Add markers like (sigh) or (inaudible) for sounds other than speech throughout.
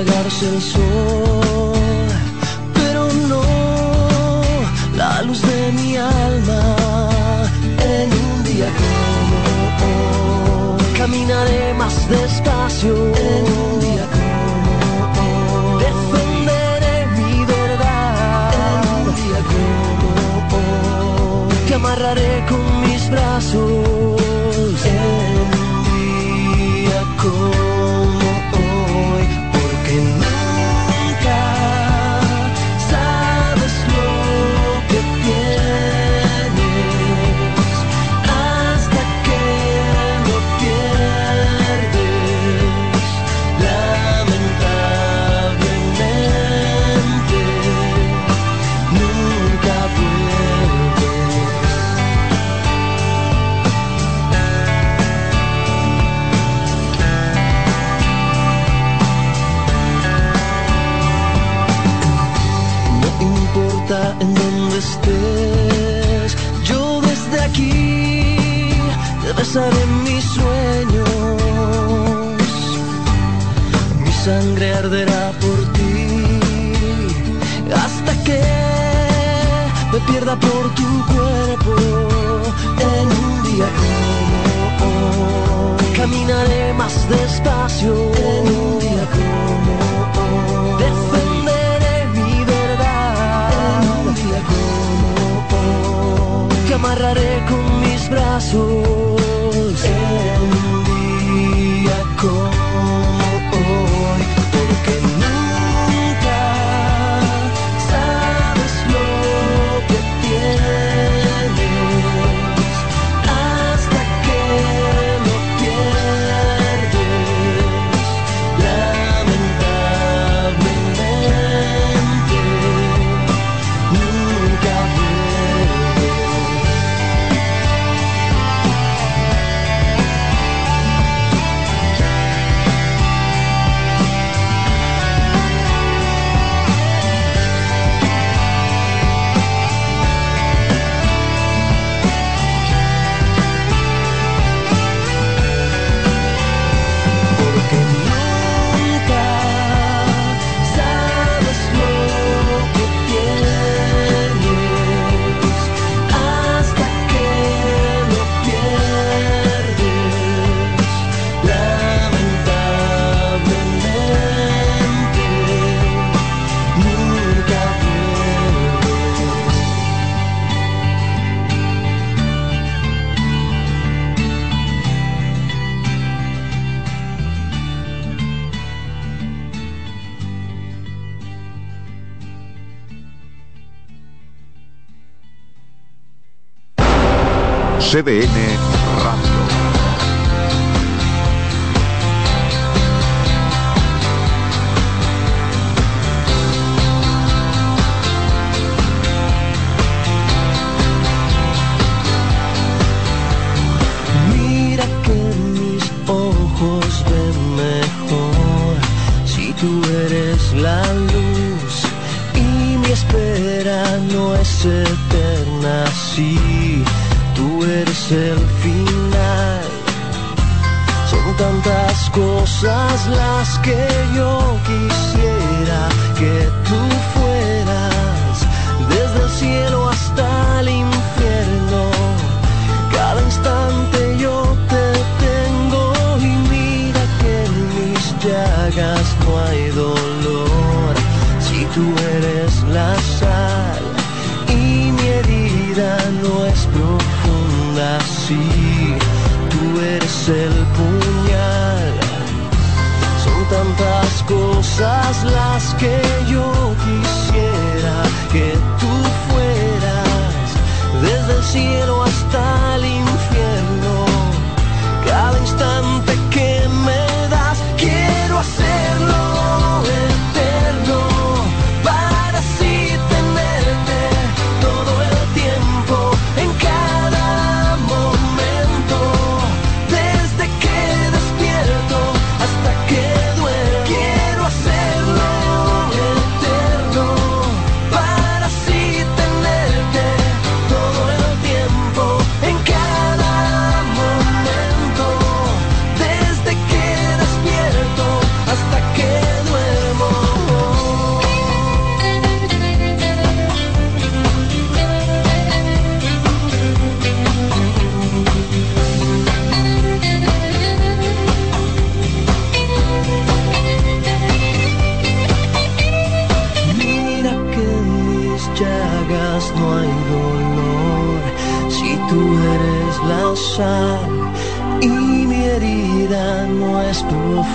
apagarse el sol, pero no la luz de mi alma en un día como hoy. Caminaré más despacio te besaré mis sueños. Mi sangre arderá por ti hasta que me pierda por tu cuerpo en un día como hoy. Caminaré más despacio en un día como hoy. Defenderé mi verdad en un día como hoy. Te amarraré con mis brazos día CDN Radio. Mira que mis ojos ven mejor si tú eres la luz y mi espera no es eterna si eres el final. Son tantas cosas las que yo quisiera que tú el puñal. Son tantas cosas las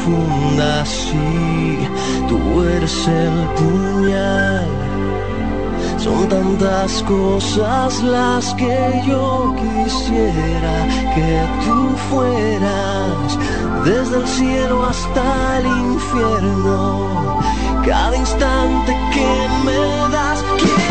profunda, sí, tú eres el puñal. Son tantas cosas las que yo quisiera que tú fueras, desde el cielo hasta el infierno, cada instante que me das.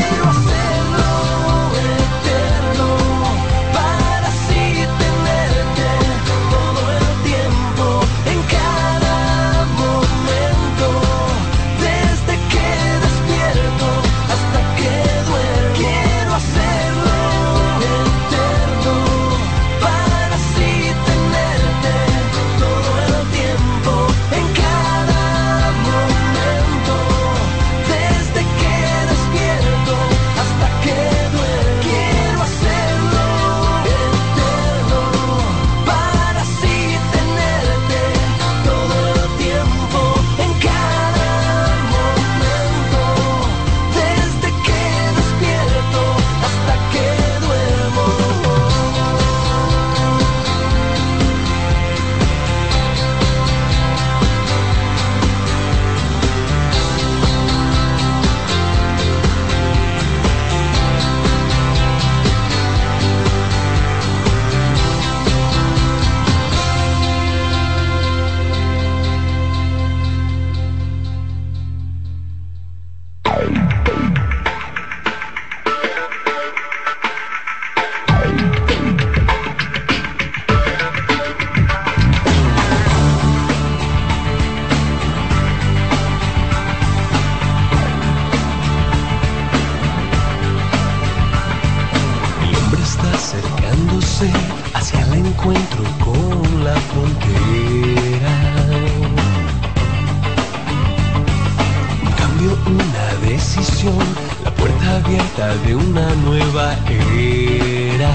la puerta abierta de una nueva era.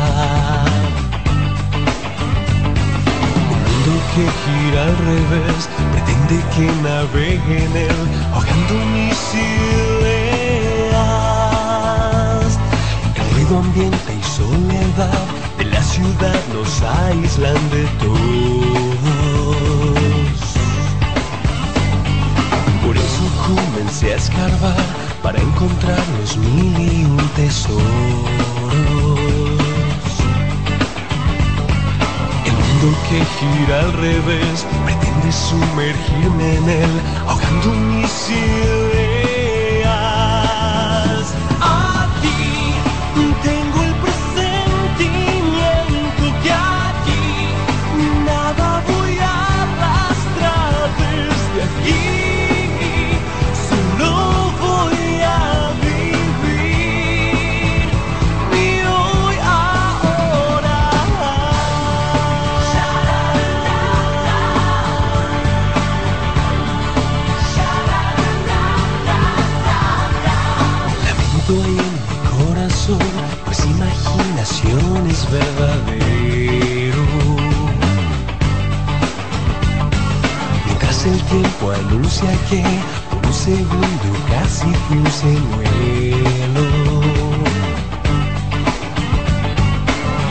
Un mundo que gira al revés, pretende que navegue en él, ahogando mis ideas. El ruido ambiente y soledad de la ciudad nos aíslan de todos. Por eso comencé a escarbar para encontrar los mil y un tesoros. El mundo que gira al revés pretende sumergirme en él, ahogando mi cielo. puse aquí, por un segundo casi puse vuelo.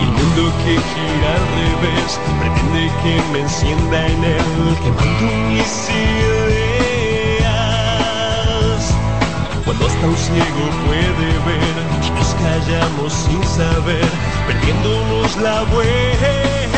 El mundo que gira al revés, pretende que me encienda en él, quemando mis ideas. Cuando hasta un ciego puede ver, nos callamos sin saber, perdiéndonos la vuelta.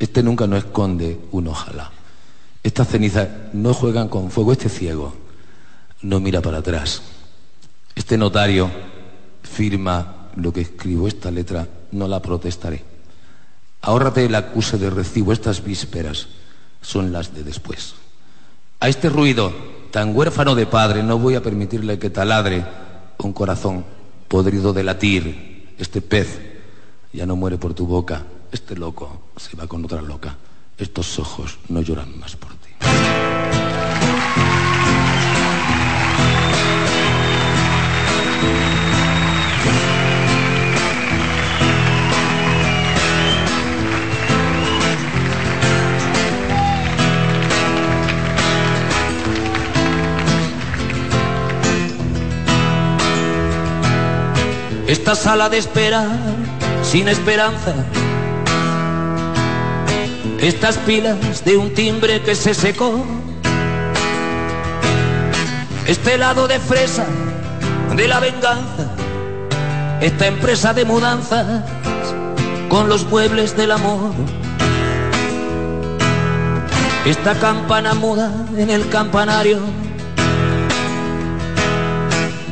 Este nunca no esconde un ojalá. Estas cenizas no juegan con fuego. Este ciego no mira para atrás. Este notario firma lo que escribo. Esta letra no la protestaré. Ahórrate el acuse de recibo. Estas vísperas son las de después. A este ruido tan huérfano de padre no voy a permitirle que taladre un corazón podrido de latir. Este pez ya no muere por tu boca. Este loco se va con otra loca. Estos ojos no lloran más por ti. Esta sala de espera sin esperanza. Estas pilas de un timbre que se secó. Este helado de fresa de la venganza. Esta empresa de mudanzas con los muebles del amor. Esta campana muda en el campanario.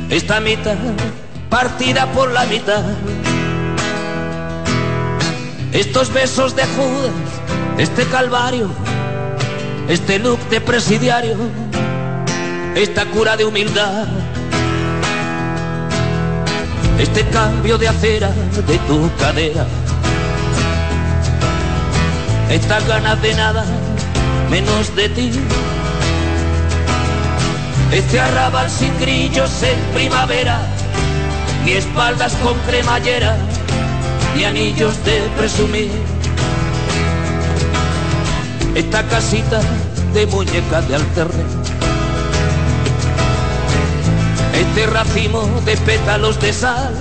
Esta mitad partida por la mitad. Estos besos de Judas, este calvario, este look de presidiario, esta cura de humildad, este cambio de acera de tu cadera, estas ganas de nada menos de ti. Este arrabal sin grillos en primavera, ni espaldas con cremallera, ni anillos de presumir. Esta casita de muñeca de alterne, este racimo de pétalos de sal,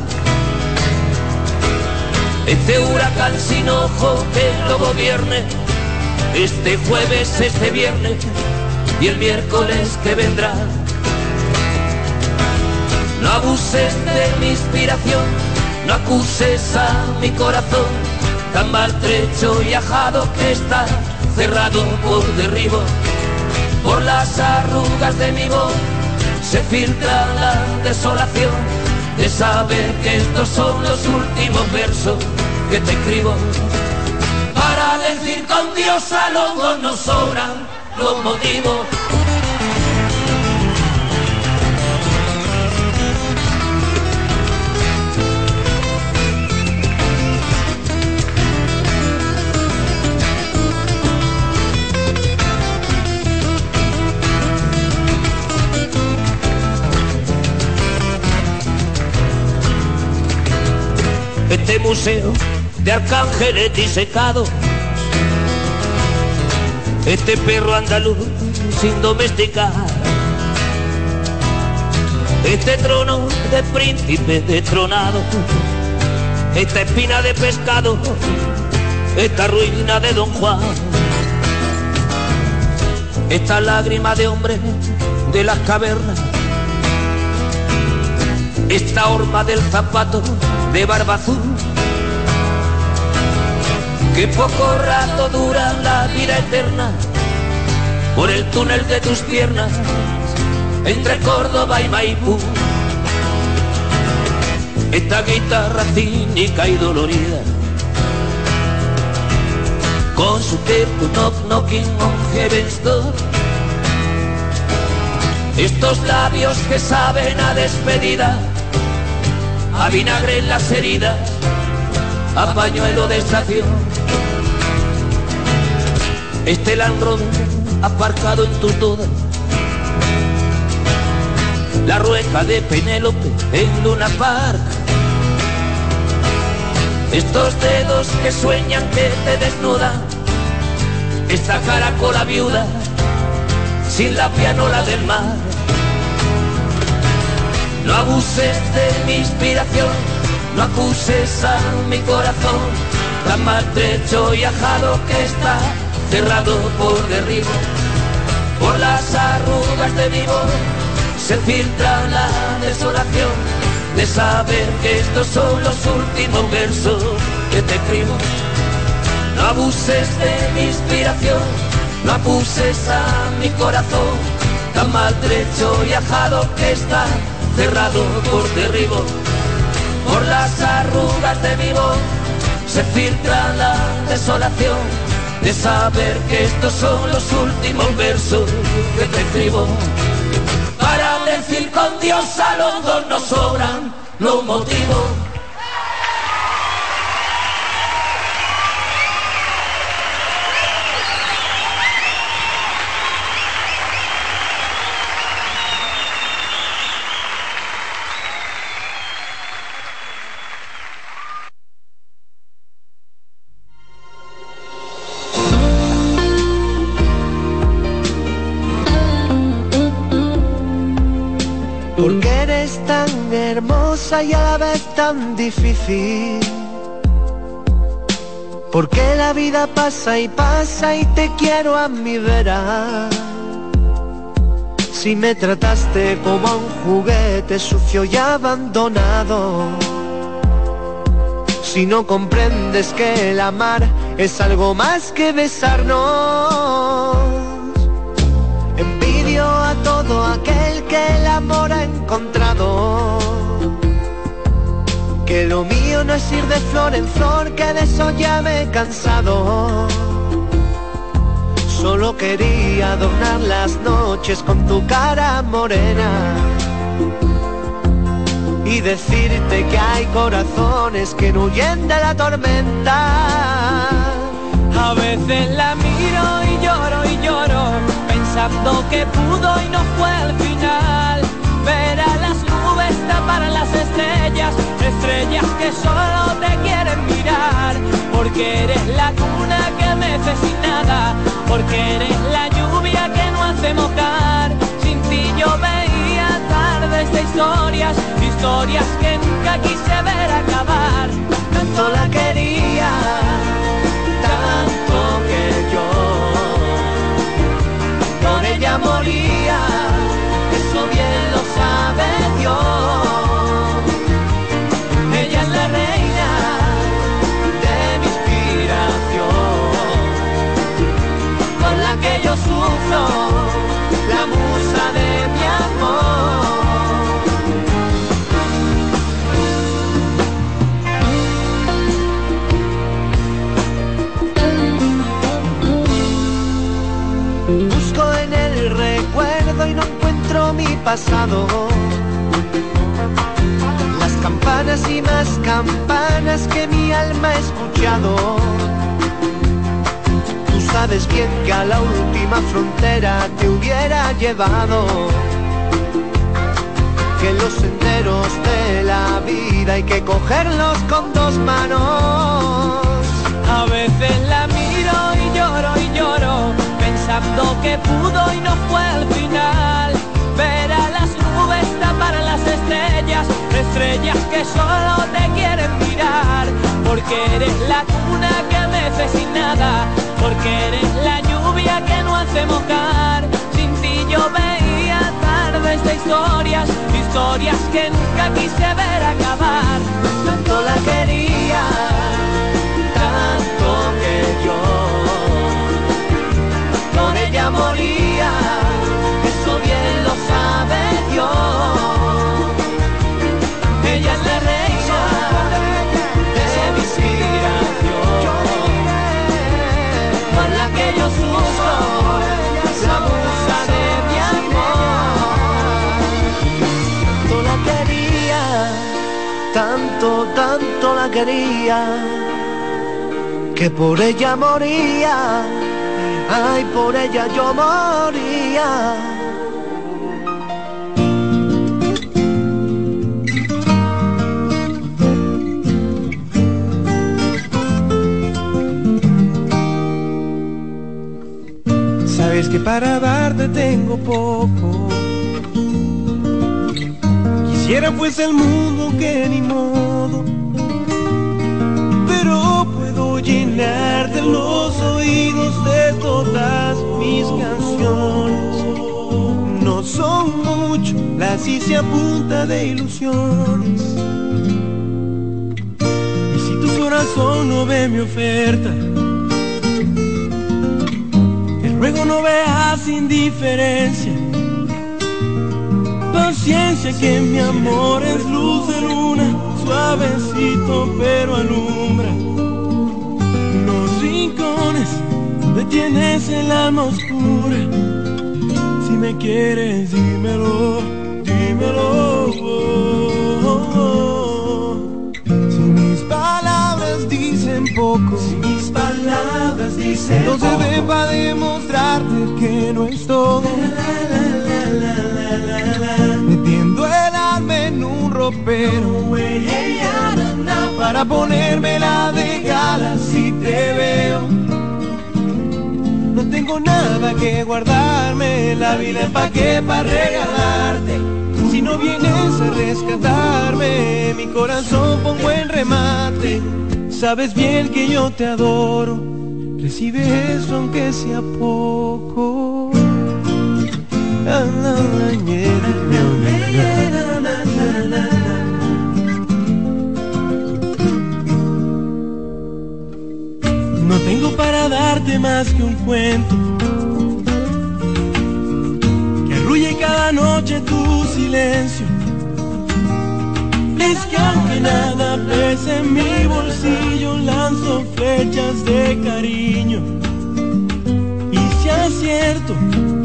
este huracán sin ojo que lo gobierne, este jueves, este viernes y el miércoles que vendrá. No abuses de mi inspiración, no acuses a mi corazón, tan maltrecho y ajado que está cerrado por derribo. Por las arrugas de mi voz se filtra la desolación de saber que estos son los últimos versos que te escribo. Para decir con Dios a lobos nos sobran los motivos. Museo de arcángeles disecados. Este perro andaluz sin domesticar, Este trono de príncipe destronado, esta espina de pescado, esta ruina de Don Juan, esta lágrima de hombre de las cavernas, esta horma del zapato de barba azul, que poco rato dura la vida eterna por el túnel de tus piernas entre Córdoba y Maipú. Esta guitarra cínica y dolorida, con su tempo knock knocking on heaven's. Estos labios que saben a despedida, a vinagre en las heridas, a pañuelo de estación. Este Land aparcado en tu toda la rueca de Penélope en Luna Park. Estos dedos que sueñan que te desnudan, esta caracola viuda sin la pianola del mar. No abuses de mi inspiración, no acuses a mi corazón, tan maltrecho y ajado que está cerrado por derribo, por las arrugas de mi voz se filtra la desolación de saber que estos son los últimos versos que te escribo. No abuses de mi inspiración, no abuses a mi corazón, tan maltrecho y ajado que está cerrado por derribo. Por las arrugas de mi voz se filtra la desolación de saber que estos son los últimos versos que te escribo. Para decir con Dios a los dos nos sobran los motivos y a la vez tan difícil. Porque la vida pasa y pasa y te quiero a mi vera. Si me trataste como un juguete sucio y abandonado. Si no comprendes que el amar es algo más que besarnos. Envidio a todo aquel que el amor ha encontrado que lo mío no es ir de flor en flor, que de eso ya me he cansado. Solo quería adornar las noches con tu cara morena y decirte que hay corazones que no huyen de la tormenta. A veces la miro y lloro y lloro, pensando que pudo y no fue al final. Ver tapar las estrellas estrellas que solo te quieren mirar, porque eres la cuna que mece sin nada, porque eres la lluvia que no hace mojar. Sin ti yo veía tardes de historias, historias que nunca quise ver acabar. Tanto la quería, tanto que yo por ella moría, eso bien lo sabe Dios. Pasado. Las campanas y más campanas que mi alma ha escuchado sabes bien que a la última frontera te hubiera llevado. Que los senderos de la vida hay que cogerlos con dos manos. A veces la miro y lloro y lloro, pensando que pudo y no fue al final. Ver a las nubes tapar las estrellas que solo te quieren mirar, porque eres la cuna que mece sin nada, porque eres la lluvia que no hace mojar. Sin ti yo veía tardes de historias, historias que nunca quise ver acabar. Tanto la quería, tanto que yo por ella moría, eso bien lo sabe Dios. Quería, que por ella moría, ay, por ella yo moría. Sabes que para darte tengo poco. Quisiera fuese el mundo que ni modo. Llenarte los oídos de todas mis canciones. No son mucho, las hice a punta de ilusiones. Y si tu corazón no ve mi oferta, te ruego no veas indiferencia. Paciencia que mi amor es luz de luna, suavecito pero alumbra. Rincones donde tienes el alma oscura. Si me quieres, dímelo, dímelo. Si mis palabras dicen poco, si mis palabras dicen no se ve para demostrarte que no es todo. Alma un ropero para ponérmela de gala si te veo. No tengo nada que guardarme, la vida pa' qué, pa' regalarte. Si no vienes a rescatarme, mi corazón pongo en remate. Sabes bien que yo te adoro, recibe eso aunque sea poco. Ah, na, na, tengo para darte más que un cuento que arrulle cada noche tu silencio. Es que aunque nada pese en mi bolsillo, lanzo flechas de cariño. Y si acierto,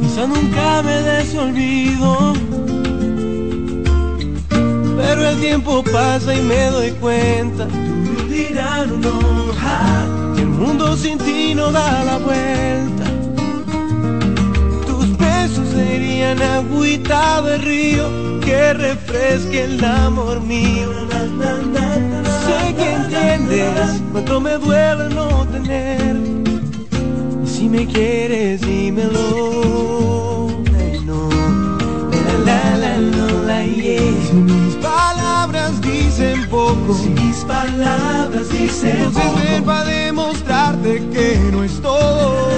quizá nunca me des olvido. Pero el tiempo pasa y me doy cuenta. Dirán no, que el mundo sin ti no da la vuelta. Tus besos serían agüita de río que refresque el amor mío. Sé que entiendes cuánto me duele no tener. Y si me quieres, dímelo. Ay, no. La, la, la, no, la, yeah. Si mis palabras dicen poco, si mis palabras dicen poco, que no es todo.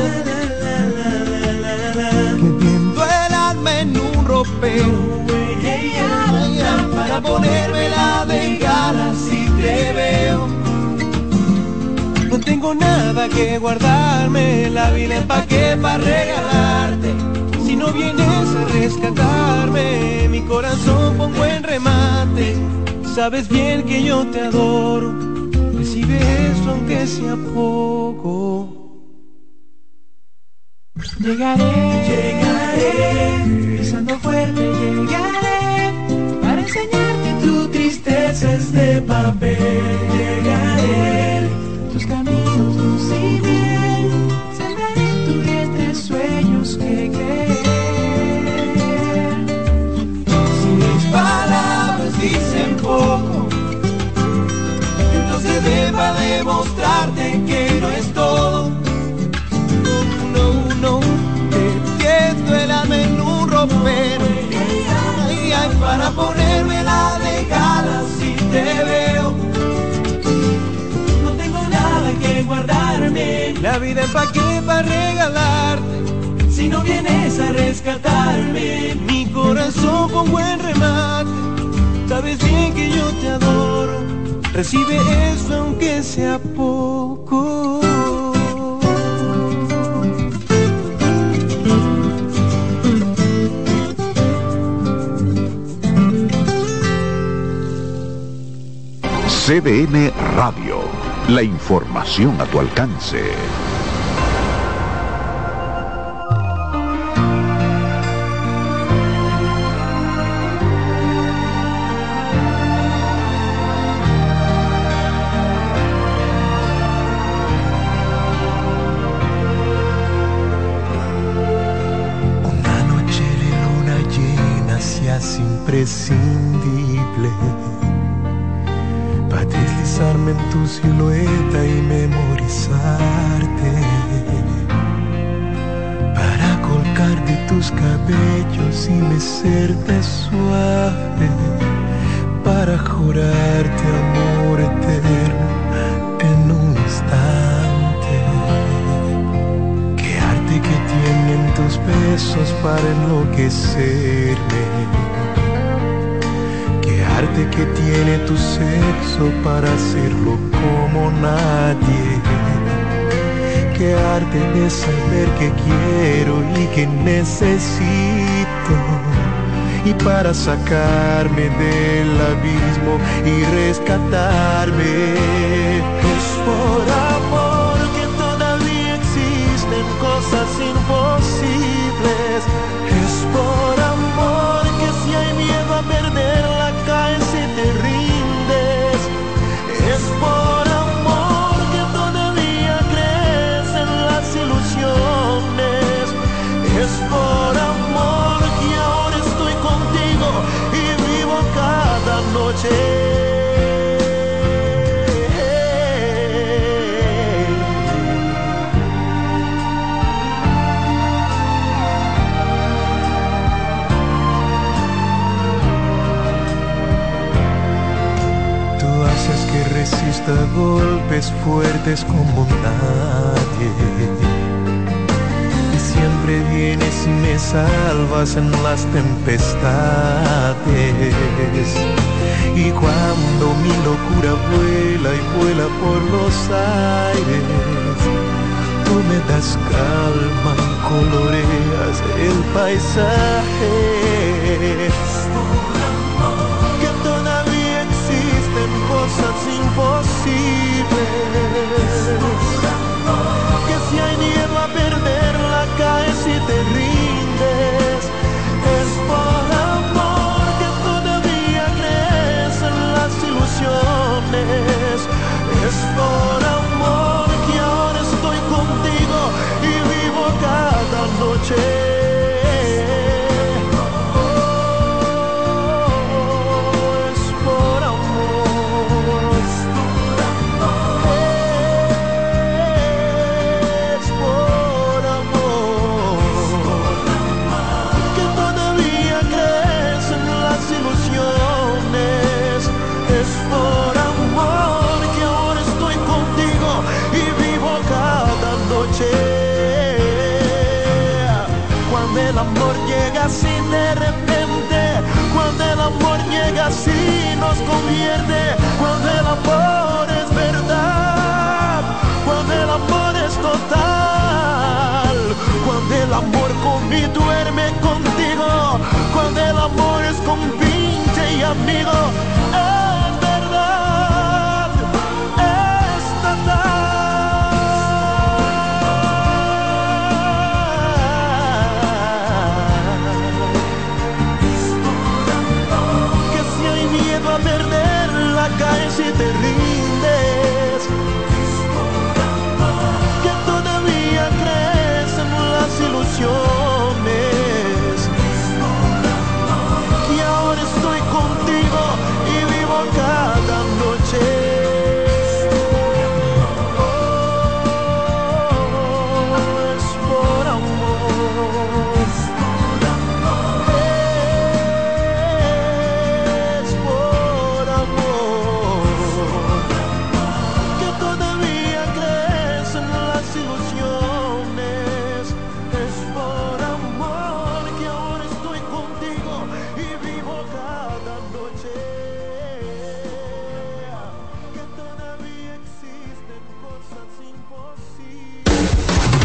Que el alma en un ropero para ponérmela de gala si te veo. No tengo nada que guardarme, la vida pa' qué, pa' regalarte. Si no vienes a rescatarme, mi corazón pongo en remate. Sabes bien que yo te adoro, recibe eso aunque sea poco. Llegaré, llegaré, pisando fuerte llegaré, para enseñarte tu tristeza es de papel. Llegaré, para demostrarte que no es todo. No, no, te tiendo el alma en un ropero. Ay, para ponerme la de gala si te veo. No tengo nada que guardarme. La vida es pa' qué, pa' regalarte. Si no vienes a rescatarme, mi corazón con buen remate. Sabes bien que yo te adoro Recibe eso aunque sea poco. CDN Radio. La información a tu alcance. Imprescindible para deslizarme en tu silueta y memorizarte. Para colgar de tus cabellos y mecerte suave. Para jurarte amor eterno en un instante. Qué arte que tienen tus besos para enloquecerme. Arte que tiene tu sexo para hacerlo como nadie. Qué arte de saber que quiero y que necesito. Y para sacarme del abismo y rescatarme. Es por amor que todavía existen cosas imposibles. Es por amor que si hay miedo por amor que todavía crees en las ilusiones. Es por amor que ahora estoy contigo y vivo cada noche. Golpes fuertes como nadie. Y siempre vienes y me salvas en las tempestades. Y cuando mi locura vuela y vuela por los aires, tú me das calma y coloreas el paisaje imposibles. Que si hay miedo a perderla, caes y te rindes. Es por amor que todavía crees en las ilusiones. Es por amor que ahora estoy contigo y vivo cada noche. Así nos convierte, cuando el amor es verdad, cuando el amor es total, cuando el amor con y duerme contigo, cuando el amor es con pinche y amigo,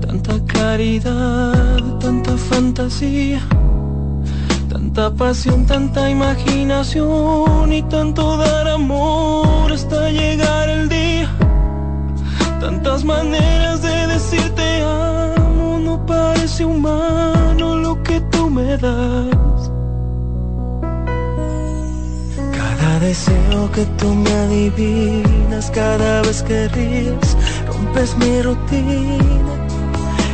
Tanta caridad, tanta fantasía, tanta pasión, tanta imaginación y tanto dar amor hasta llegar el día. Tantas maneras de decirte amo, no parece humano lo que tú me das. Cada deseo que tú me adivinas, cada vez que ríes, rompes mi rutina.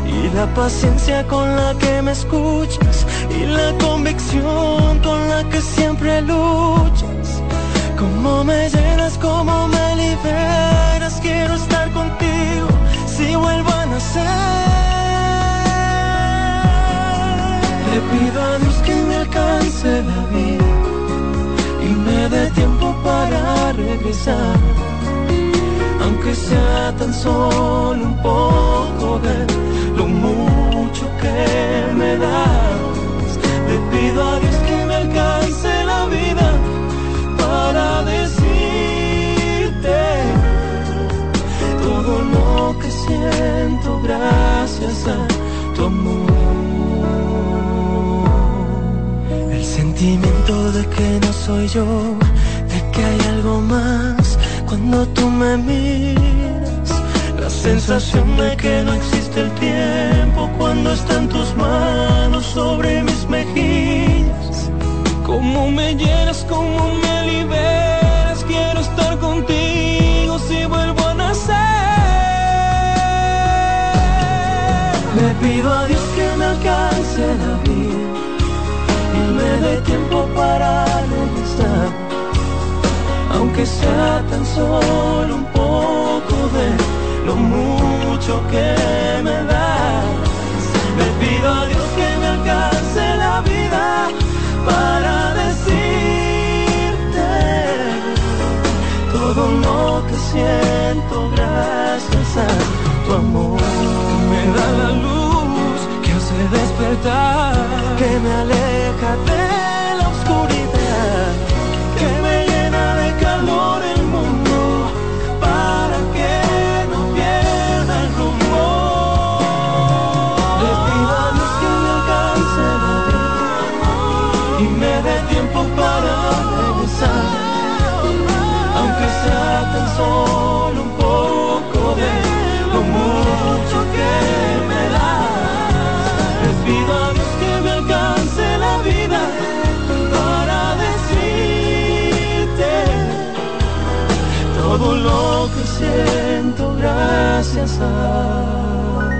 Y la paciencia con la que me escuchas y la convicción con la que siempre luchas. Cómo me llenas, cómo me liberas, quiero estar contigo si vuelvo a nacer. Le pido a Dios que me alcance la vida y me dé tiempo para regresar. Aunque sea tan solo un poco de lo mucho que me das. Le pido a Dios que me alcance la vida para decirte todo lo que siento gracias a tu amor. El sentimiento de que no soy yo, de que hay algo más cuando tú me miras. La sensación de que no existe el tiempo cuando están tus manos sobre mis mejillas. Cómo me llenas, cómo me liberas, quiero estar contigo si vuelvo a nacer. Le pido a Dios que me alcance la vida y me dé tiempo para aunque sea tan solo un poco de lo mucho que me das. Le pido a Dios que me alcance la vida para decirte todo lo que siento gracias a tu amor. Me da la luz que hace despertar, que me aleja de gracias a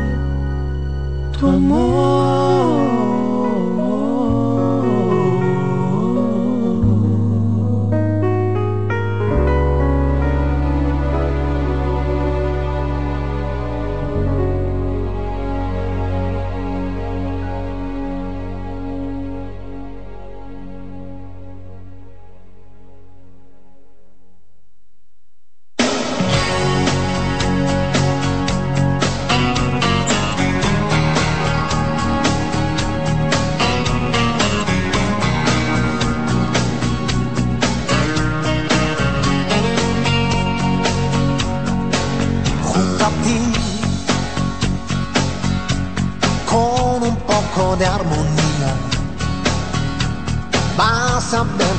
tu amor.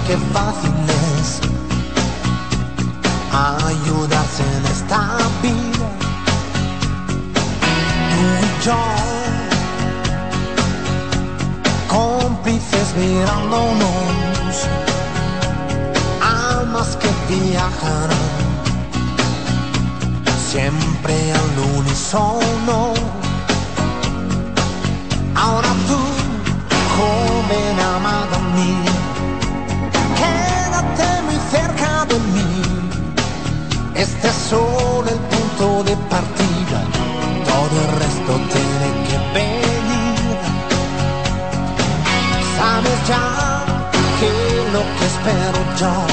Qué fácil es ayudarse en esta vida tú y yo cómplices mirándonos almas que viajarán siempre al unísono. Ahora tú, joven amada mía, solo el punto de partida, todo el resto tiene que venir. Sabes ya que lo que espero yo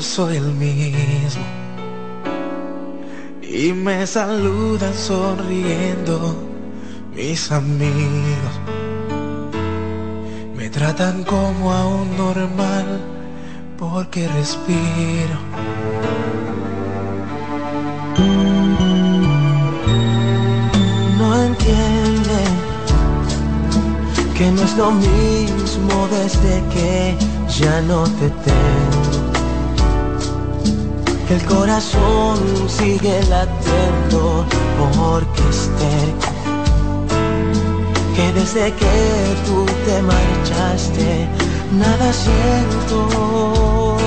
Soy el mismo. Y me saludan sonriendo mis amigos. Me tratan como a un normal porque respiro. No entienden que no es lo mismo desde que ya no te tengo. El corazón sigue latiendo porque esté. Que desde que tú te marchaste, nada siento.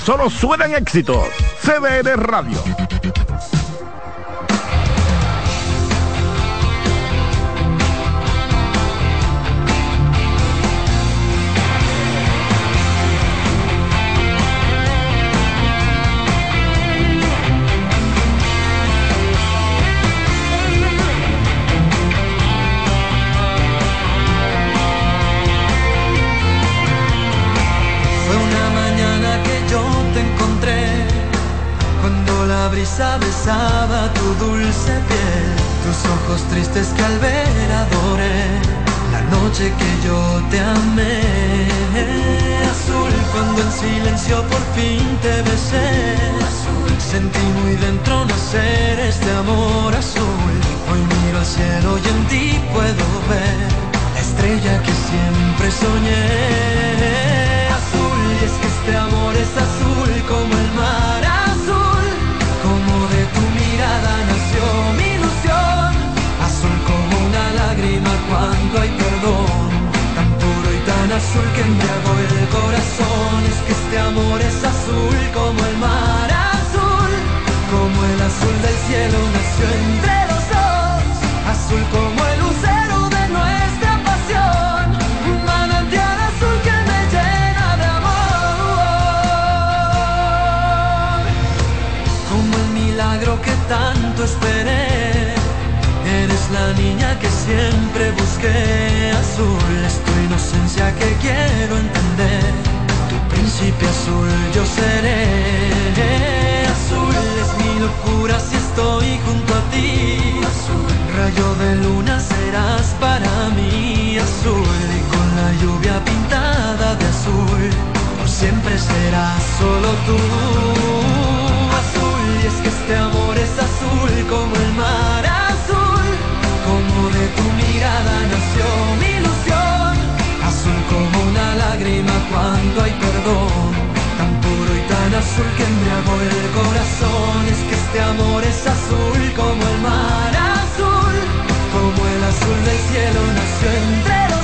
Solo suenan éxitos. CBN Radio. Besaba tu dulce piel, tus ojos tristes que al ver adoré, la noche que yo te amé. Azul cuando en silencio por fin te besé, sentí muy dentro nacer este amor azul. Hoy miro al cielo y en ti puedo ver la estrella que siempre soñé. Hay perdón, tan puro y tan azul que embriagó el que azul es tu inocencia que quiero entender. Tu príncipe azul yo seré. Azul es mi locura si estoy junto a ti. Azul, rayo de luna serás para mí. Azul y con la lluvia pintada de azul, por siempre serás solo tú. Azul y es que este amor es azul como el cuando hay perdón, tan puro y tan azul que embriagó el corazón. Es que este amor es azul como el mar azul, como el azul del cielo nació entre los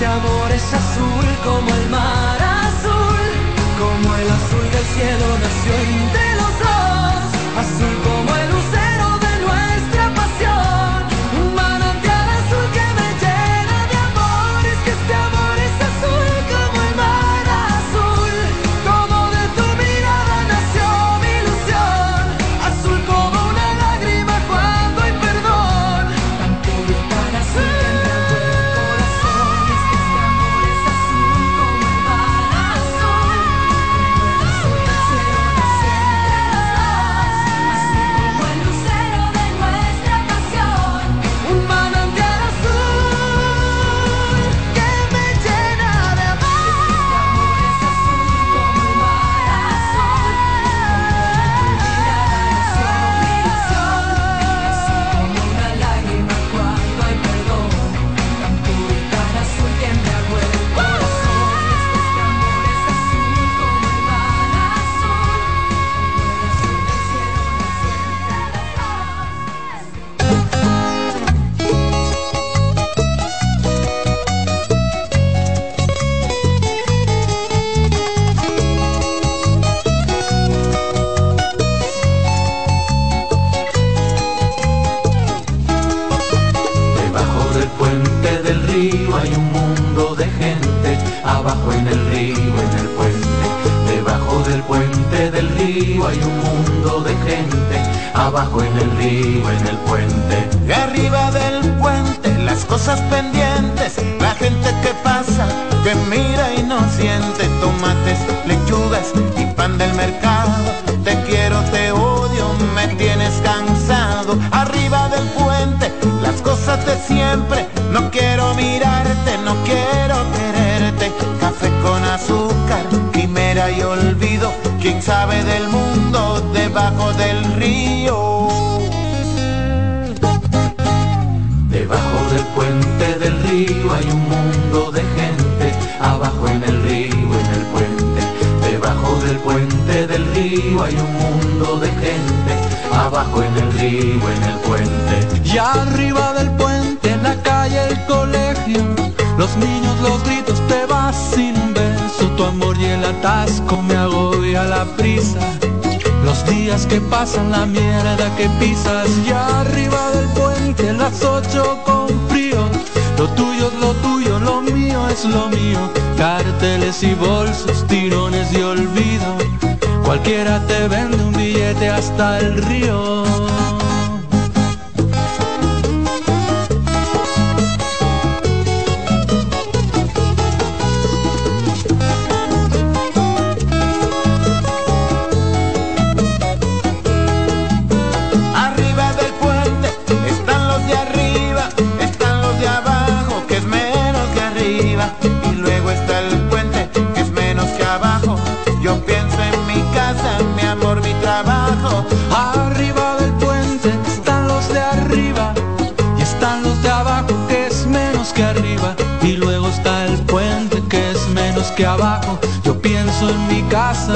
Este amor es azul como el mar azul, como el azul del cielo. río hay un mundo de gente, abajo en el río, en el puente. Y arriba del puente, en la calle, el colegio, los niños, los gritos, te vas sin un beso, tu amor y el atasco me agobia la prisa. Los días que pasan, la mierda que pisas, y arriba del puente, las ocho con frío, lo tuyo es lo tuyo, lo mío es lo mío, carteles y bolsos, tirones y olvido. Cualquiera te vende un billete hasta el río.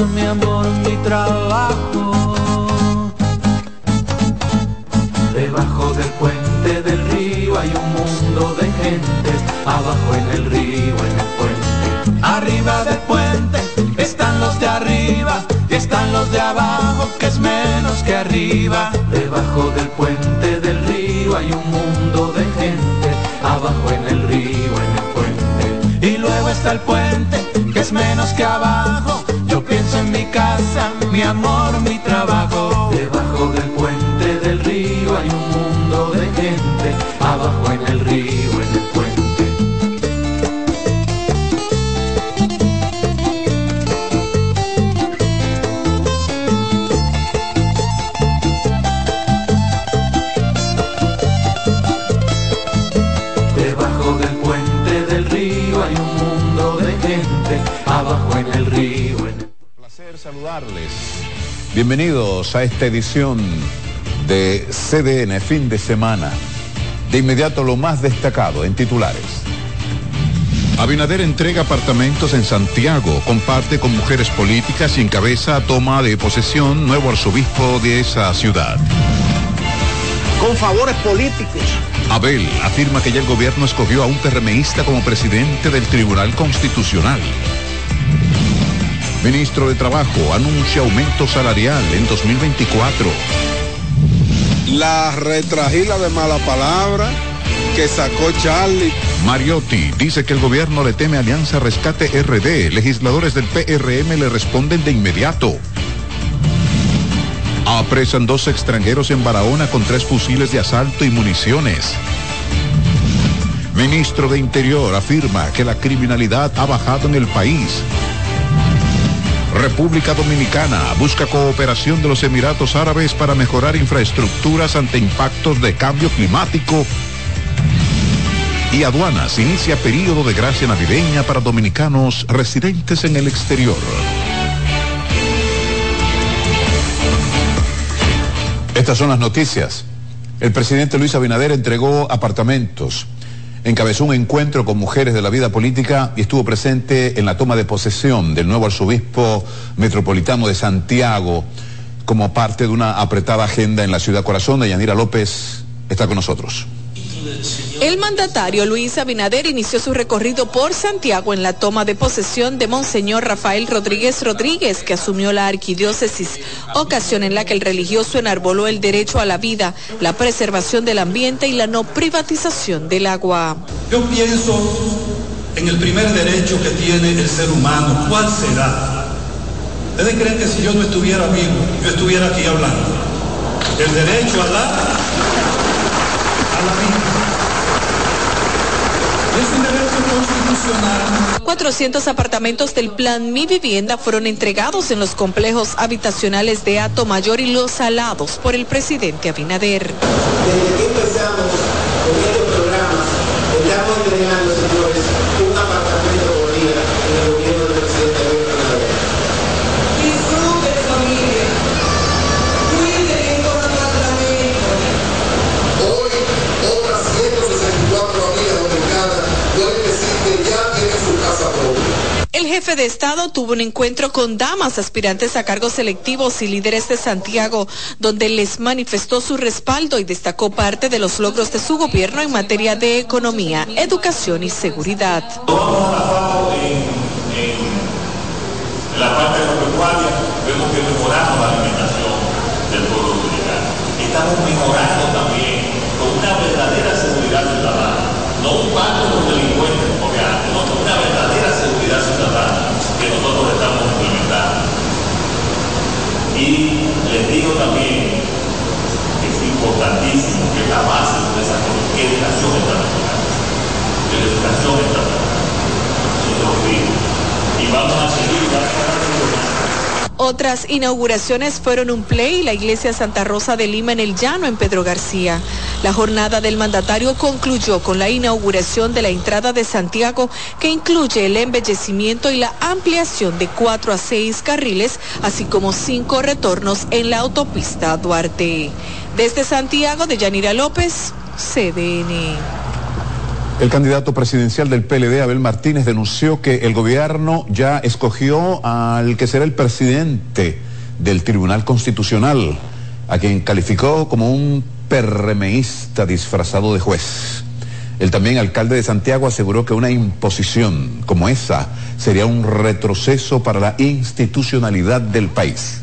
Mi amor, mi trabajo. Debajo del puente del río hay un mundo de gente, abajo en el río, en el puente. Arriba del puente están los de arriba y están los de abajo, que es menos que arriba. Debajo del puente del río hay un mundo de gente, abajo en el río, en el puente. Y luego está el puente, que es menos que abajo. Mi amor, mi trabajo. Debajo del puente del río hay un mundo de gente, abajo en el río, en el Bienvenidos a esta edición de CDN fin de semana. De inmediato lo más destacado en titulares. Abinader entrega apartamentos en Santiago, comparte con mujeres políticas y encabeza toma de posesión nuevo arzobispo de esa ciudad. Con favores políticos. Abel afirma que ya el gobierno escogió a un PRMista como presidente del Tribunal Constitucional. Ministro de Trabajo anuncia aumento salarial en 2024. La retragila de mala palabra que sacó Charlie. Mariotti dice que el gobierno le teme Alianza Rescate RD. Legisladores del PRM le responden de inmediato. Apresan dos extranjeros en Barahona con tres fusiles de asalto y municiones. Ministro de Interior afirma que la criminalidad ha bajado en el país. República Dominicana busca cooperación de los Emiratos Árabes para mejorar infraestructuras ante impactos de cambio climático. Y aduanas inicia periodo de gracia navideña para dominicanos residentes en el exterior. Estas son las noticias. El presidente Luis Abinader entregó apartamentos, encabezó un encuentro con mujeres de la vida política y estuvo presente en la toma de posesión del nuevo arzobispo metropolitano de Santiago como parte de una apretada agenda en la ciudad corazón. de Yanira López está con nosotros. El mandatario Luis Abinader inició su recorrido por Santiago en la toma de posesión de Monseñor Rafael Rodríguez Rodríguez, que asumió la arquidiócesis, ocasión en la que el religioso enarboló el derecho a la vida, la preservación del ambiente y la no privatización del agua. Yo pienso en el primer derecho que tiene el ser humano. ¿Cuál será? ¿Ustedes creen que si yo no estuviera vivo, yo estuviera aquí hablando? El derecho a la, a la vida. Es un derecho constitucional. 400 apartamentos del plan Mi Vivienda fueron entregados en los complejos habitacionales de Ato Mayor y Los Salados por el presidente Abinader. Desde que empezamos con este programa, estamos entregando, señores, El jefe de Estado tuvo un encuentro con damas aspirantes a cargos selectivos y líderes de Santiago, donde les manifestó su respaldo y destacó parte de los logros de su gobierno en materia de economía, educación y seguridad. La parte vemos que mejoramos la alimentación del pueblo dominicano. Estamos mejorando también con una verdadera seguridad ciudadana, no un pacto con delincuentes como antes, no con una verdadera seguridad ciudadana que nosotros estamos implementando. Y les digo también que es Otras inauguraciones fueron un play y la iglesia Santa Rosa de Lima en el Llano en Pedro García. La jornada del mandatario concluyó con la inauguración de la entrada de Santiago que incluye el embellecimiento y la ampliación de cuatro a seis carriles, así como cinco retornos en la autopista Duarte. Desde Santiago de Yanira López, CDN. El candidato presidencial del PLD, Abel Martínez, denunció que el gobierno ya escogió al que será el presidente del Tribunal Constitucional, a quien calificó como un perremeísta disfrazado de juez. El también alcalde de Santiago aseguró que una imposición como esa sería un retroceso para la institucionalidad del país.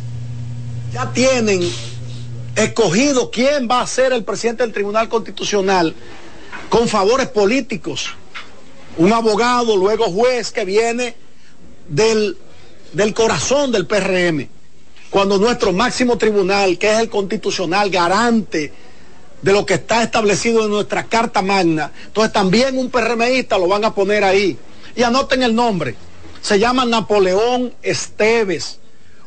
Ya tienen escogido quién va a ser el presidente del Tribunal Constitucional con favores políticos. Un abogado, luego juez que viene del, del corazón del PRM. Cuando nuestro máximo tribunal, que es el constitucional, garante de lo que está establecido en nuestra Carta Magna, entonces también un PRMista lo van a poner ahí. Y anoten el nombre. Se llama Napoleón Esteves,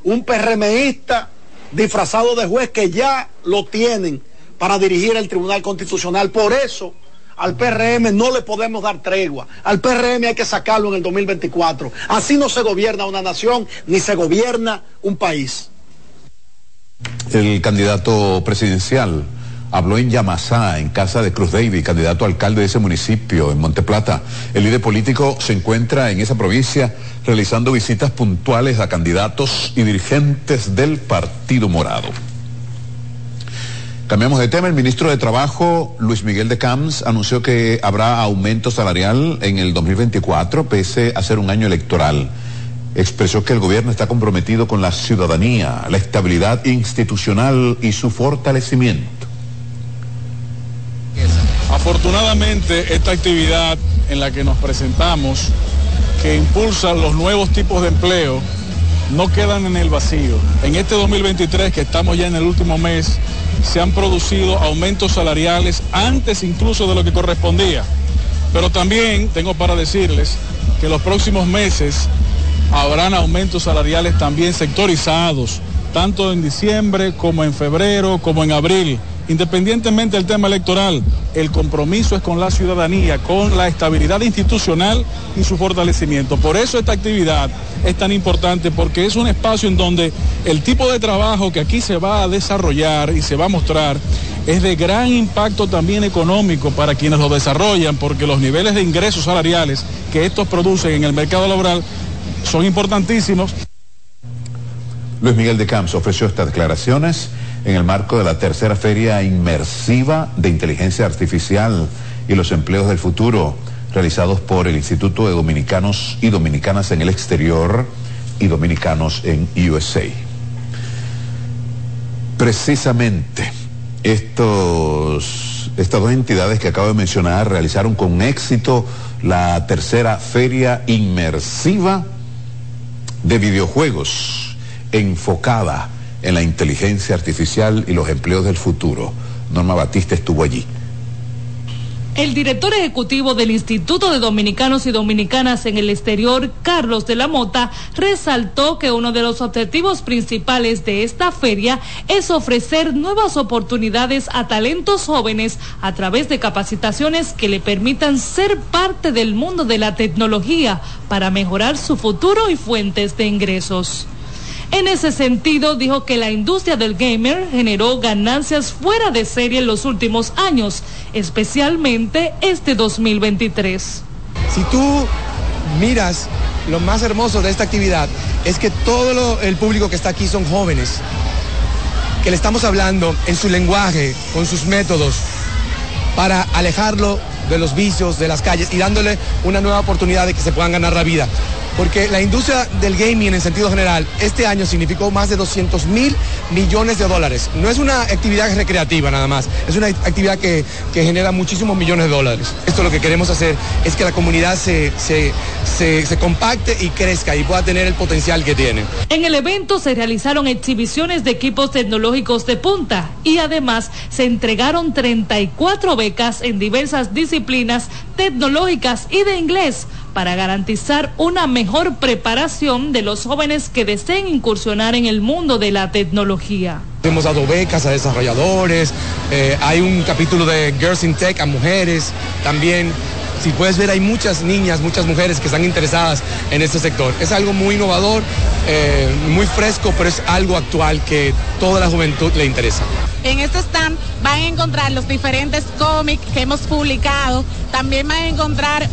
un PRMista disfrazado de juez que ya lo tienen para dirigir el Tribunal Constitucional. Por eso al PRM no le podemos dar tregua. Al PRM hay que sacarlo en el 2024. Así no se gobierna una nación ni se gobierna un país. El candidato presidencial habló en Yamasá, en casa de Cruz David, candidato alcalde de ese municipio, en Monteplata. El líder político se encuentra en esa provincia realizando visitas puntuales a candidatos y dirigentes del Partido Morado. Cambiamos de tema. El ministro de Trabajo, Luis Miguel de Camps, anunció que habrá aumento salarial en el 2024, pese a ser un año electoral. Expresó que el gobierno está comprometido con la ciudadanía, la estabilidad institucional y su fortalecimiento. Afortunadamente, esta actividad en la que nos presentamos, que impulsa los nuevos tipos de empleo, no quedan en el vacío. En este 2023, que estamos ya en el último mes, se han producido aumentos salariales antes incluso de lo que correspondía. Pero también tengo para decirles que los próximos meses habrán aumentos salariales también sectorizados, tanto en diciembre como en febrero, como en abril. Independientemente del tema electoral, el compromiso es con la ciudadanía, con la estabilidad institucional y su fortalecimiento. Por eso esta actividad es tan importante, porque es un espacio en donde el tipo de trabajo que aquí se va a desarrollar y se va a mostrar es de gran impacto también económico para quienes lo desarrollan, porque los niveles de ingresos salariales que estos producen en el mercado laboral son importantísimos. Luis Miguel de Camps ofreció estas declaraciones en el marco de la tercera feria inmersiva de inteligencia artificial y los empleos del futuro, realizados por el Instituto de Dominicanos y Dominicanas en el exterior y dominicanos en USA. Precisamente estos, estas dos entidades que acabo de mencionar realizaron con éxito la tercera feria inmersiva de videojuegos enfocada en la inteligencia artificial y los empleos del futuro. Norma Batista estuvo allí. El director ejecutivo del Instituto de Dominicanos y Dominicanas en el Exterior, Carlos de la Mota, resaltó que uno de los objetivos principales de esta feria es ofrecer nuevas oportunidades a talentos jóvenes a través de capacitaciones que le permitan ser parte del mundo de la tecnología para mejorar su futuro y fuentes de ingresos. En ese sentido, dijo que la industria del gamer generó ganancias fuera de serie en los últimos años, especialmente este 2023. Si tú miras lo más hermoso de esta actividad, es que todo el público que está aquí son jóvenes, que le estamos hablando en su lenguaje, con sus métodos, para alejarlo de los vicios, de las calles y dándole una nueva oportunidad de que se puedan ganar la vida porque la industria del gaming en sentido general este año significó más de 200 mil millones de dólares. No es una actividad recreativa nada más, es una actividad que, genera muchísimos millones de dólares. Esto lo que queremos hacer es que la comunidad se, se, se compacte y crezca y pueda tener el potencial que tiene. En el evento se realizaron exhibiciones de equipos tecnológicos de punta y además se entregaron 34 becas en diversas disciplinas tecnológicas y de inglés para garantizar una mejor preparación de los jóvenes que deseen incursionar en el mundo de la tecnología. Hemos dado becas a desarrolladores, eh, hay un capítulo de Girls in Tech a mujeres también. Si puedes ver, hay muchas niñas, muchas mujeres que están interesadas en este sector. Es algo muy innovador, eh, muy fresco, pero es algo actual que toda la juventud le interesa. En este stand van a encontrar los diferentes cómics que hemos publicado. También van a encontrar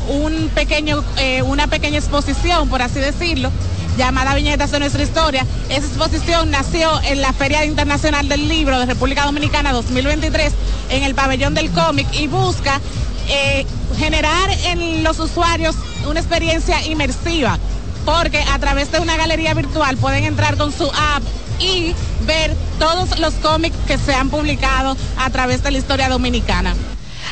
eh, una pequeña exposición, por así decirlo, llamada Viñetas de nuestra historia. Esa exposición nació en la Feria Internacional del Libro de República Dominicana 2023 en el pabellón del cómic y busca eh, generar en los usuarios una experiencia inmersiva, porque a través de una galería virtual pueden entrar con su app y ver todos los cómics que se han publicado a través de la historia dominicana.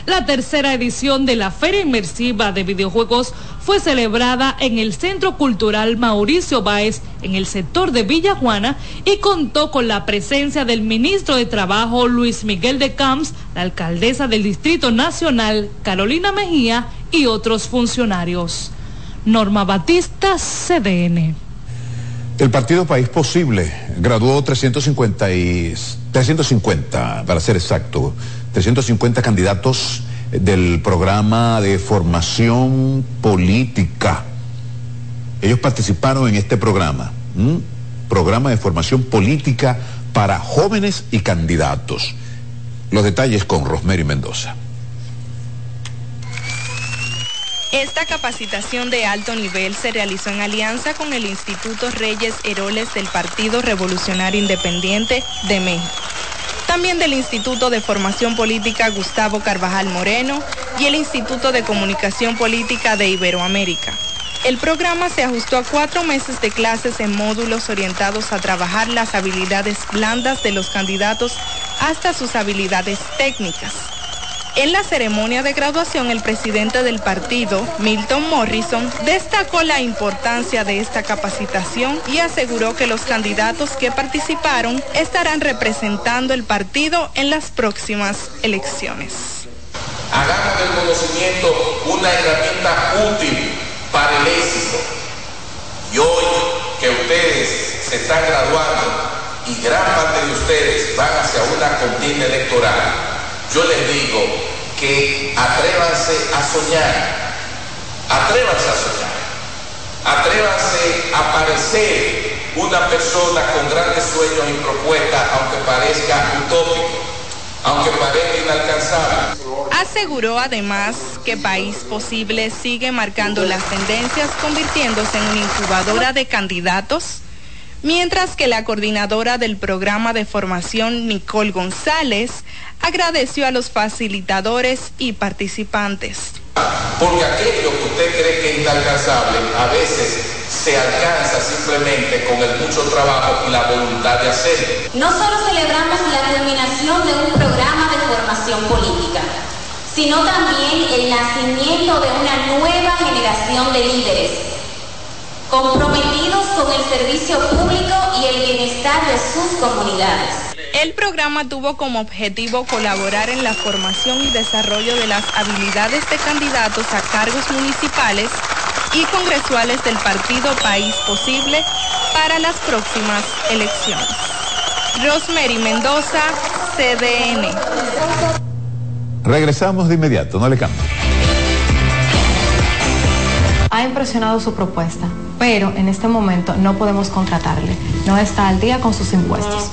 La tercera edición de la Feria Inmersiva de Videojuegos fue celebrada en el Centro Cultural Mauricio Báez en el sector de Villa Juana y contó con la presencia del ministro de Trabajo Luis Miguel de Camps, la alcaldesa del Distrito Nacional Carolina Mejía y otros funcionarios. Norma Batista, CDN. El partido País Posible graduó 350 y 350, para ser exacto, 350 candidatos del programa de formación política. Ellos participaron en este programa, programa de formación política para jóvenes y candidatos. Los detalles con Rosemary Mendoza. Esta capacitación de alto nivel se realizó en alianza con el Instituto Reyes Heroles del Partido Revolucionario Independiente de México. También del Instituto de Formación Política Gustavo Carvajal Moreno y el Instituto de Comunicación Política de Iberoamérica. El programa se ajustó a cuatro meses de clases en módulos orientados a trabajar las habilidades blandas de los candidatos hasta sus habilidades técnicas. En la ceremonia de graduación, el presidente del partido, Milton Morrison, destacó la importancia de esta capacitación y aseguró que los candidatos que participaron estarán representando el partido en las próximas elecciones. Hagamos del conocimiento una herramienta útil para el éxito. Y hoy que ustedes se están graduando y gran parte de ustedes van hacia una contienda electoral, yo les digo que atrévanse a soñar, atrévanse a soñar, atrévanse a parecer una persona con grandes sueños y propuestas, aunque parezca utópico, aunque parezca inalcanzable. Aseguró además que País Posible sigue marcando las tendencias, convirtiéndose en una incubadora de candidatos mientras que la coordinadora del programa de formación, Nicole González, agradeció a los facilitadores y participantes. Porque aquello que usted cree que es inalcanzable, a veces se alcanza simplemente con el mucho trabajo y la voluntad de hacerlo. No solo celebramos la culminación de un programa de formación política, sino también el nacimiento de una nueva generación de líderes comprometidos con el servicio público y el bienestar de sus comunidades. El programa tuvo como objetivo colaborar en la formación y desarrollo de las habilidades de candidatos a cargos municipales y congresuales del partido País Posible para las próximas elecciones. Rosemary Mendoza, CDN. Regresamos de inmediato, no le cambie. Ha impresionado su propuesta pero en este momento no podemos contratarle. No está al día con sus impuestos.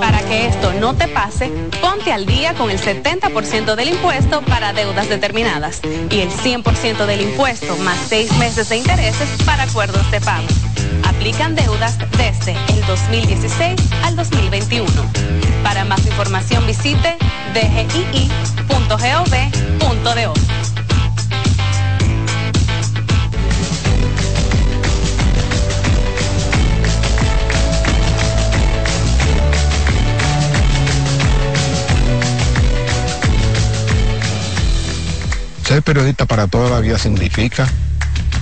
Para que esto no te pase, ponte al día con el 70% del impuesto para deudas determinadas y el 100% del impuesto más seis meses de intereses para acuerdos de pago. Aplican deudas desde el 2016 al 2021. Para más información visite dgii.gov.do. Ser periodista para toda la vida significa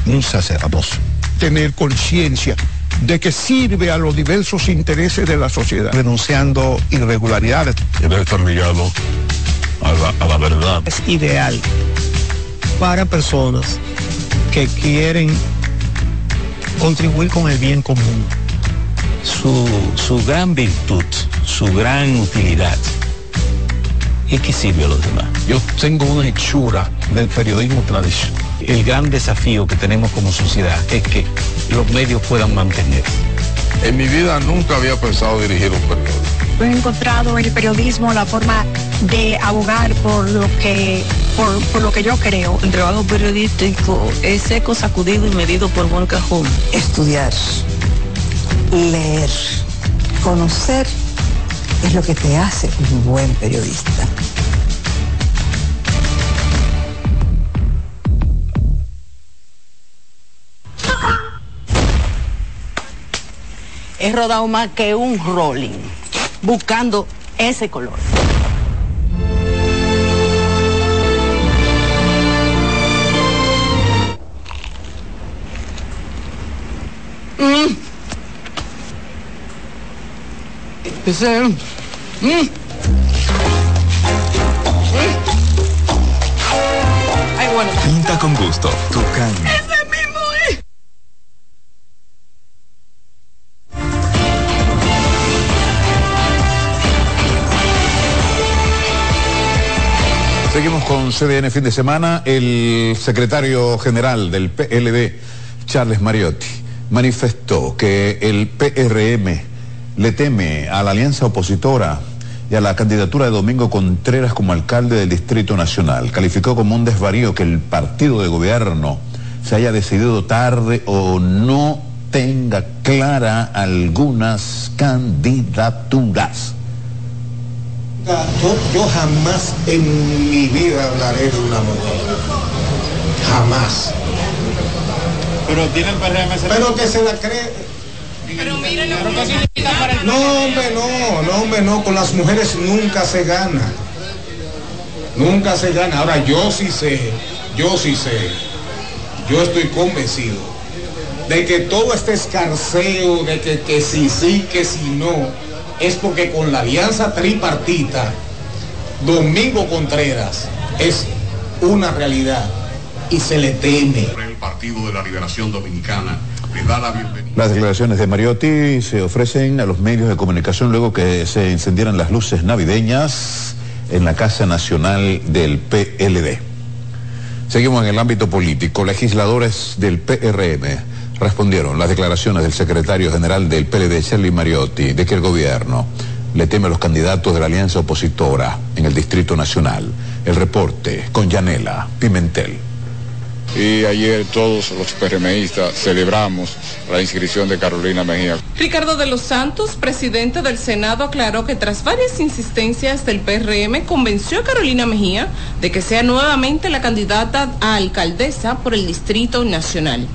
un sacerdocio. Tener conciencia de que sirve a los diversos intereses de la sociedad. Denunciando irregularidades. Debe estar ligado a la, a la verdad. Es ideal para personas que quieren contribuir con el bien común. Su, su gran virtud, su gran utilidad es que sirve a los demás. Yo tengo una hechura del periodismo tradicional. El gran desafío que tenemos como sociedad es que los medios puedan mantener. En mi vida nunca había pensado dirigir un periódico he encontrado en el periodismo la forma de abogar por lo que por, por lo que yo creo. El trabajo periodístico es seco, sacudido y medido por buen cajón. Estudiar, leer, conocer es lo que te hace un buen periodista. He rodado más que un rolling, buscando ese color. Mm. Ese, mm. Mm. Ay, bueno. Pinta con gusto, Tucán. Ese Seguimos con CDN fin de semana. El secretario general del PLD, Charles Mariotti, manifestó que el PRM le teme a la alianza opositora y a la candidatura de Domingo Contreras como alcalde del Distrito Nacional. Calificó como un desvarío que el partido de gobierno se haya decidido tarde o no tenga clara algunas candidaturas. Yo, yo jamás en mi vida hablaré de una mujer. Jamás. Pero tiene el PRM ese- Pero que se la cree. Pero miren lo que No, hombre, no, no, hombre, no. Con las mujeres nunca se gana. Nunca se gana. Ahora yo sí sé, yo sí sé, yo estoy convencido de que todo este escarceo, de que, que si sí, que si no, es porque con la alianza tripartita, Domingo Contreras es una realidad y se le teme. El Partido de la Liberación Dominicana le da la bienvenida. Las declaraciones de Mariotti se ofrecen a los medios de comunicación luego que se encendieran las luces navideñas en la Casa Nacional del PLD. Seguimos en el ámbito político. Legisladores del PRM respondieron las declaraciones del secretario general del PLD, Charlie Mariotti, de que el gobierno le teme a los candidatos de la alianza opositora en el Distrito Nacional. El reporte con Yanela Pimentel. Y ayer todos los PRMistas celebramos la inscripción de Carolina Mejía. Ricardo de los Santos, presidente del Senado, aclaró que tras varias insistencias del PRM convenció a Carolina Mejía de que sea nuevamente la candidata a alcaldesa por el Distrito Nacional.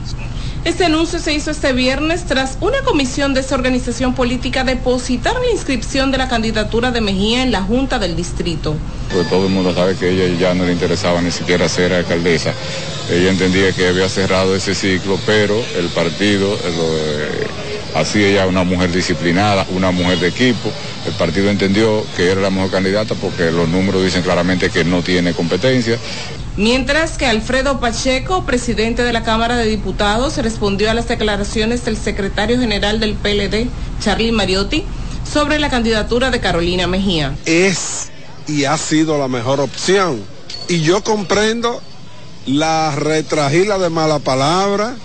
Este anuncio se hizo este viernes tras una comisión de esa organización política depositar la inscripción de la candidatura de Mejía en la Junta del Distrito. Pues todo el mundo sabe que ella ya no le interesaba ni siquiera ser alcaldesa. Ella entendía que había cerrado ese ciclo, pero el partido, eh, eh, así ella una mujer disciplinada, una mujer de equipo, el partido entendió que era la mejor candidata porque los números dicen claramente que no tiene competencia. Mientras que Alfredo Pacheco, presidente de la Cámara de Diputados, respondió a las declaraciones del secretario general del PLD, Charlie Mariotti, sobre la candidatura de Carolina Mejía. es y ha sido la mejor opción. Y yo comprendo la retragila de mala palabra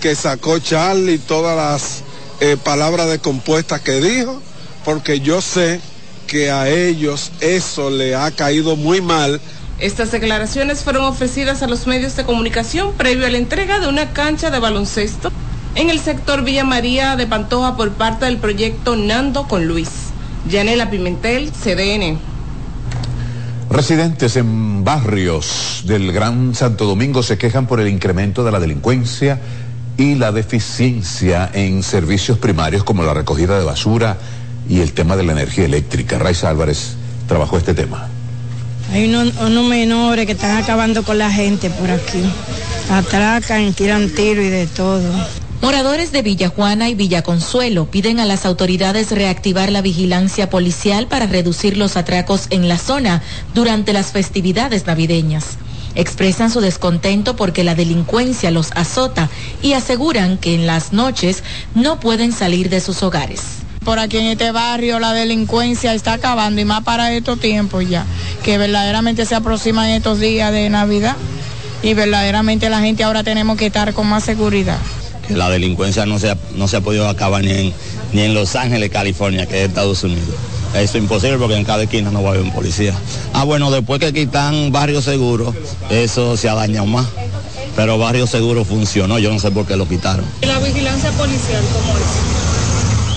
que sacó Charlie, todas las eh, palabras descompuestas que dijo, porque yo sé que a ellos eso le ha caído muy mal. Estas declaraciones fueron ofrecidas a los medios de comunicación previo a la entrega de una cancha de baloncesto en el sector Villa María de Pantoja por parte del proyecto Nando con Luis. Yanela Pimentel, CDN. Residentes en barrios del Gran Santo Domingo se quejan por el incremento de la delincuencia y la deficiencia en servicios primarios como la recogida de basura y el tema de la energía eléctrica. Raiza Álvarez trabajó este tema. Hay unos, menores que están acabando con la gente por aquí. Atracan, tiran tiro y de todo. Moradores de Villa Juana y Villa Consuelo piden a las autoridades reactivar la vigilancia policial para reducir los atracos en la zona durante las festividades navideñas. Expresan su descontento porque la delincuencia los azota y aseguran que en las noches no pueden salir de sus hogares. Por aquí en este barrio la delincuencia está acabando y más para estos tiempos ya, que verdaderamente se aproximan estos días de Navidad y verdaderamente la gente ahora tenemos que estar con más seguridad. que la delincuencia no se ha, no se ha podido acabar ni en, ni en Los Ángeles, California, que es Estados Unidos. Eso es imposible porque en cada esquina no va a haber un policía. Ah, bueno, después que quitan barrio seguro, eso se ha dañado más. Pero barrio seguro funcionó, yo no sé por qué lo quitaron. ¿Y la vigilancia policial cómo es?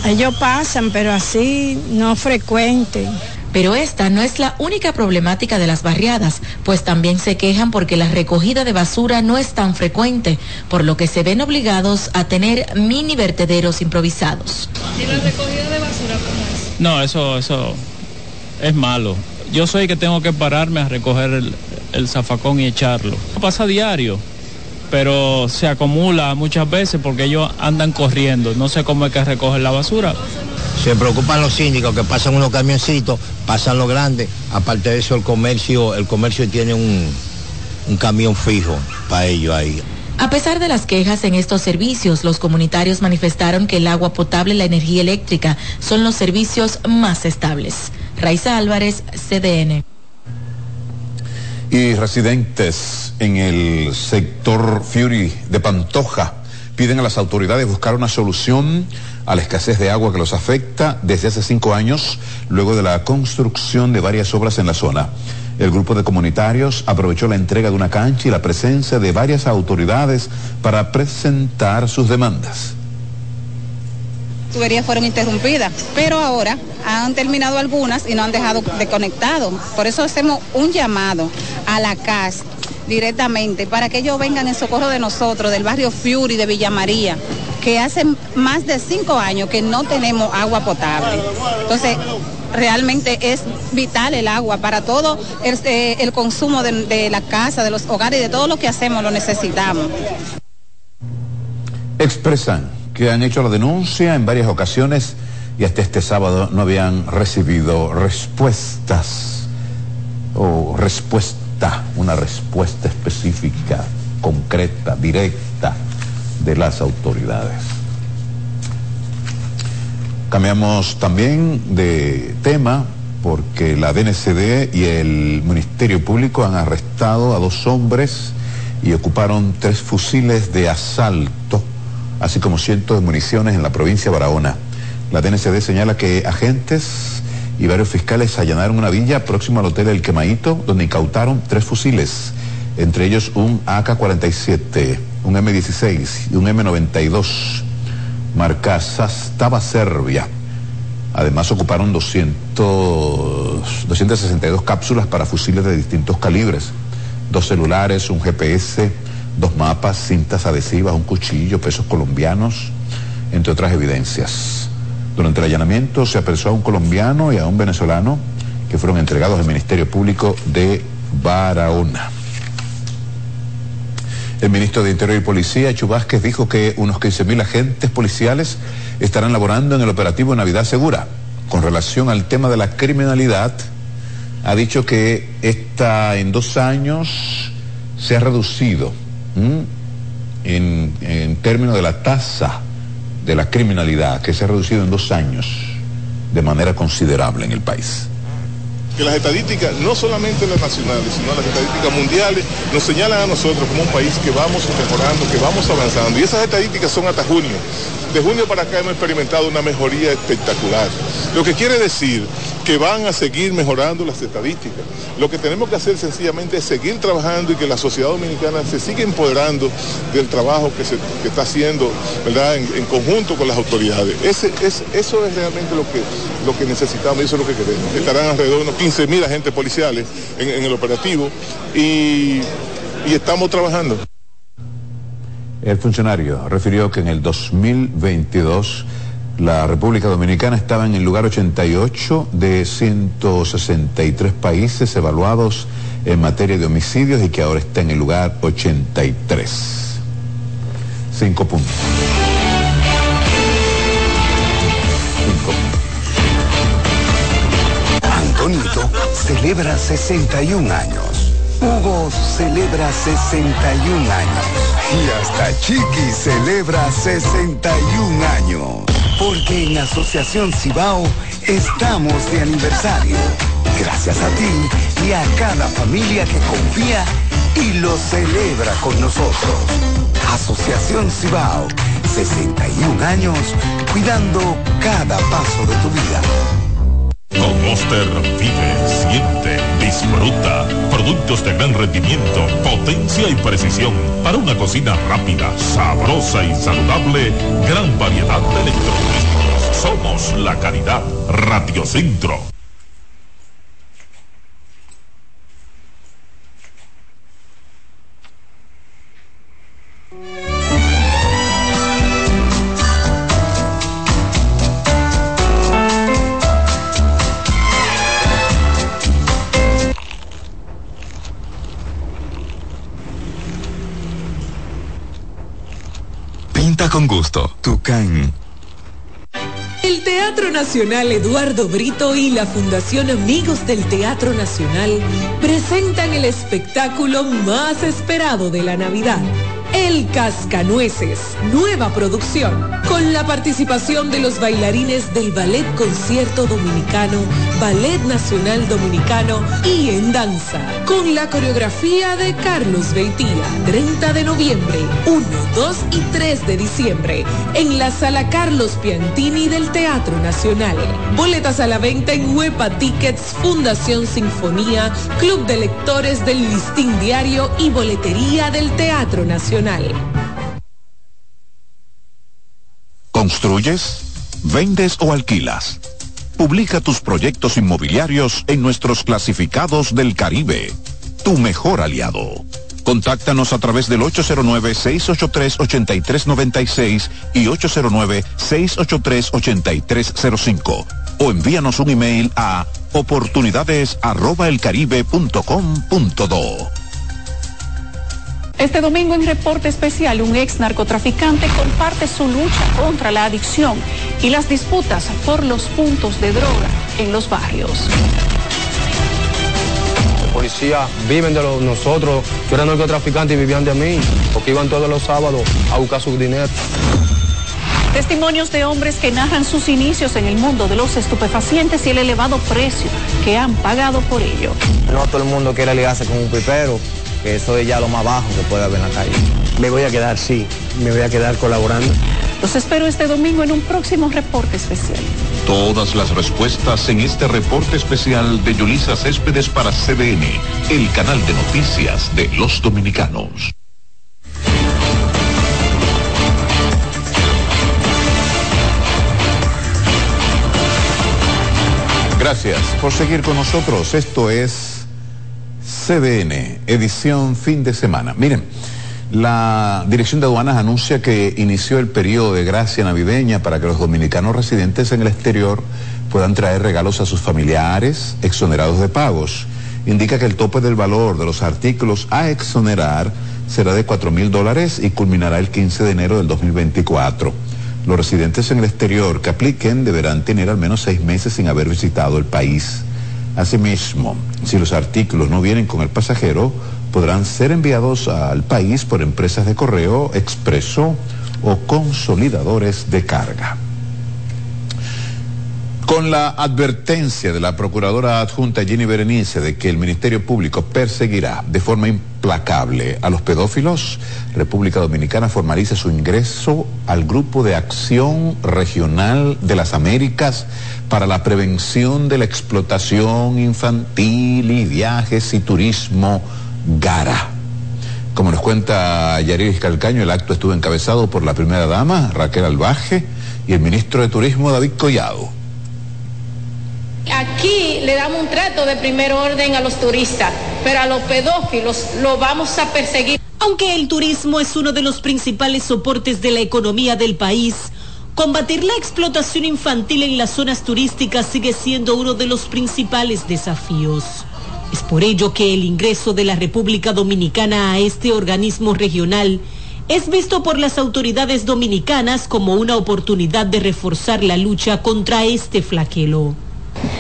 Ellos pasan, pero así no frecuente. Pero esta no es la única problemática de las barriadas, pues también se quejan porque la recogida de basura no es tan frecuente, por lo que se ven obligados a tener mini vertederos improvisados. ¿Y la recogida de basura cómo es? No, eso, eso es malo. Yo soy que tengo que pararme a recoger el, el zafacón y echarlo. Pasa diario, pero se acumula muchas veces porque ellos andan corriendo. No sé cómo es que recogen la basura. Se preocupan los síndicos que pasan unos camioncitos, pasan los grandes. Aparte de eso, el comercio, el comercio tiene un, un camión fijo para ellos ahí. A pesar de las quejas en estos servicios, los comunitarios manifestaron que el agua potable y la energía eléctrica son los servicios más estables. Raiza Álvarez, CDN. Y residentes en el sector Fury de Pantoja piden a las autoridades buscar una solución a la escasez de agua que los afecta desde hace cinco años, luego de la construcción de varias obras en la zona. El grupo de comunitarios aprovechó la entrega de una cancha y la presencia de varias autoridades para presentar sus demandas tuberías fueron interrumpidas, pero ahora han terminado algunas y no han dejado de conectado. Por eso hacemos un llamado a la CAS directamente para que ellos vengan en socorro de nosotros, del barrio Fury de Villa María, que hace más de cinco años que no tenemos agua potable. Entonces, realmente es vital el agua para todo el, eh, consumo de, de la casa, de los hogares y de todo lo que hacemos lo necesitamos. Expresan que han hecho la denuncia en varias ocasiones y hasta este sábado no habían recibido respuestas o respuesta, una respuesta específica, concreta, directa de las autoridades. Cambiamos también de tema porque la DNCD y el Ministerio Público han arrestado a dos hombres y ocuparon tres fusiles de asalto así como cientos de municiones en la provincia de Barahona. La DNCD señala que agentes y varios fiscales allanaron una villa próxima al hotel El Quemaito, donde incautaron tres fusiles, entre ellos un AK-47, un M16 y un M92, marca Sastava Serbia. Además ocuparon 200, 262 cápsulas para fusiles de distintos calibres, dos celulares, un GPS, dos mapas, cintas adhesivas, un cuchillo, pesos colombianos, entre otras evidencias. Durante el allanamiento se apresó a un colombiano y a un venezolano que fueron entregados al Ministerio Público de Barahona. El ministro de Interior y Policía, Chubásquez, dijo que unos 15.000 agentes policiales estarán laborando en el operativo Navidad Segura. Con relación al tema de la criminalidad, ha dicho que esta en dos años se ha reducido en, en términos de la tasa de la criminalidad que se ha reducido en dos años de manera considerable en el país que las estadísticas, no solamente las nacionales, sino las estadísticas mundiales, nos señalan a nosotros como un país que vamos mejorando, que vamos avanzando. Y esas estadísticas son hasta junio. De junio para acá hemos experimentado una mejoría espectacular. Lo que quiere decir que van a seguir mejorando las estadísticas. Lo que tenemos que hacer sencillamente es seguir trabajando y que la sociedad dominicana se siga empoderando del trabajo que se está haciendo ¿verdad? En, conjunto con las autoridades. Ese, es, eso es realmente lo que, lo que necesitamos y eso es lo que queremos. Estarán alrededor de unos 15 mil agentes policiales en, el operativo y, y estamos trabajando. El funcionario refirió que en el 2022 la República Dominicana estaba en el lugar 88 de 163 países evaluados en materia de homicidios y que ahora está en el lugar 83. Cinco puntos. Cinco. Antonito celebra 61 años. Hugo celebra 61 años. Y hasta Chiqui celebra 61 años. Porque en Asociación Cibao estamos de aniversario. Gracias a ti y a cada familia que confía y lo celebra con nosotros. Asociación Cibao, 61 años cuidando cada paso de tu vida. Con Monster vive, siente, disfruta. Productos de gran rendimiento, potencia y precisión para una cocina rápida, sabrosa y saludable. Gran variedad de electrodomésticos. Somos la calidad. Radiocentro. Con gusto. Tucán. El Teatro Nacional Eduardo Brito y la Fundación Amigos del Teatro Nacional presentan el espectáculo más esperado de la Navidad. El Cascanueces, nueva producción, con la participación de los bailarines del Ballet Concierto Dominicano, Ballet Nacional Dominicano y en danza, con la coreografía de Carlos Beitía, 30 de noviembre, 1, 2 y 3 de diciembre, en la Sala Carlos Piantini del Teatro Nacional. Boletas a la venta en Huepa Tickets, Fundación Sinfonía, Club de Lectores del Listín Diario y Boletería del Teatro Nacional. ¿Construyes? ¿Vendes o alquilas? Publica tus proyectos inmobiliarios en nuestros clasificados del Caribe. Tu mejor aliado. Contáctanos a través del 809-683-8396 y 809-683-8305 o envíanos un email a oportunidades@elcaribe.com.do. Este domingo en reporte especial, un ex narcotraficante comparte su lucha contra la adicción y las disputas por los puntos de droga en los barrios. Los policías viven de los, nosotros. Yo era narcotraficante y vivían de mí, porque iban todos los sábados a buscar su dinero. Testimonios de hombres que narran sus inicios en el mundo de los estupefacientes y el elevado precio que han pagado por ello. No todo el mundo quiere ligarse con un pipero, que eso es ya lo más bajo que puede haber en la calle. Me voy a quedar, sí, me voy a quedar colaborando. Los espero este domingo en un próximo reporte especial. Todas las respuestas en este reporte especial de Yulisa Céspedes para CDN, el canal de noticias de los dominicanos. Gracias por seguir con nosotros. Esto es CDN, edición fin de semana. Miren, la Dirección de Aduanas anuncia que inició el periodo de gracia navideña para que los dominicanos residentes en el exterior puedan traer regalos a sus familiares exonerados de pagos. Indica que el tope del valor de los artículos a exonerar será de 4 mil dólares y culminará el 15 de enero del 2024. Los residentes en el exterior que apliquen deberán tener al menos seis meses sin haber visitado el país. Asimismo, si los artículos no vienen con el pasajero, podrán ser enviados al país por empresas de correo, expreso o consolidadores de carga. Con la advertencia de la procuradora adjunta Jenny Berenice de que el Ministerio Público perseguirá de forma implacable a los pedófilos, República Dominicana formaliza su ingreso al Grupo de Acción Regional de las Américas para la prevención de la explotación infantil y viajes y turismo GARA. Como nos cuenta Yariris Calcaño, el acto estuvo encabezado por la primera dama, Raquel Albaje, y el ministro de Turismo, David Collado. Aquí le damos un trato de primer orden a los turistas, pero a los pedófilos lo vamos a perseguir. Aunque el turismo es uno de los principales soportes de la economía del país, combatir la explotación infantil en las zonas turísticas sigue siendo uno de los principales desafíos. Es por ello que el ingreso de la República Dominicana a este organismo regional es visto por las autoridades dominicanas como una oportunidad de reforzar la lucha contra este flaquelo.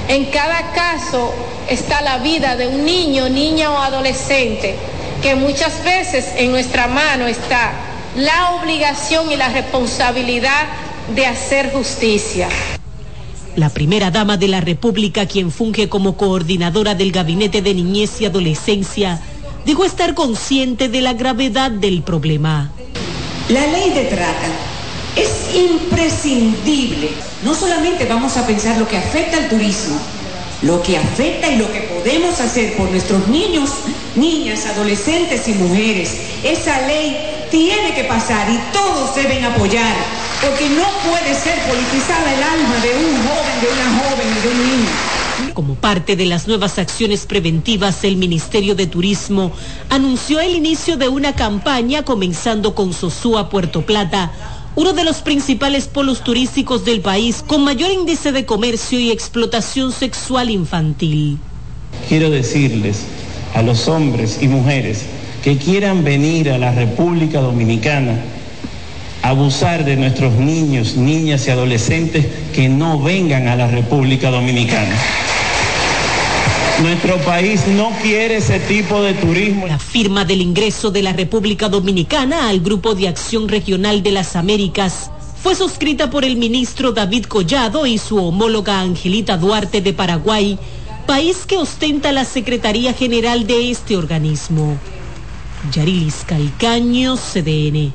En cada caso está la vida de un niño, niña o adolescente, que muchas veces en nuestra mano está la obligación y la responsabilidad de hacer justicia. La primera dama de la República, quien funge como coordinadora del Gabinete de Niñez y Adolescencia, dijo estar consciente de la gravedad del problema. La ley de trata es imprescindible. No solamente vamos a pensar lo que afecta al turismo, lo que afecta y lo que podemos hacer por nuestros niños, niñas, adolescentes y mujeres. Esa ley tiene que pasar y todos deben apoyar, porque no puede ser politizada el alma de un joven, de una joven y de un niño. Como parte de las nuevas acciones preventivas, el Ministerio de Turismo anunció el inicio de una campaña comenzando con Sosúa, Puerto Plata, uno de los principales polos turísticos del país con mayor índice de comercio y explotación sexual infantil. Quiero decirles a los hombres y mujeres que quieran venir a la República Dominicana abusar de nuestros niños, niñas y adolescentes que no vengan a la República Dominicana. Nuestro país no quiere ese tipo de turismo. La firma del ingreso de la República Dominicana al Grupo de Acción Regional de las Américas fue suscrita por el ministro David Collado y su homóloga Angelita Duarte de Paraguay, país que ostenta la Secretaría General de este organismo. Yarilis Calcaño, CDN.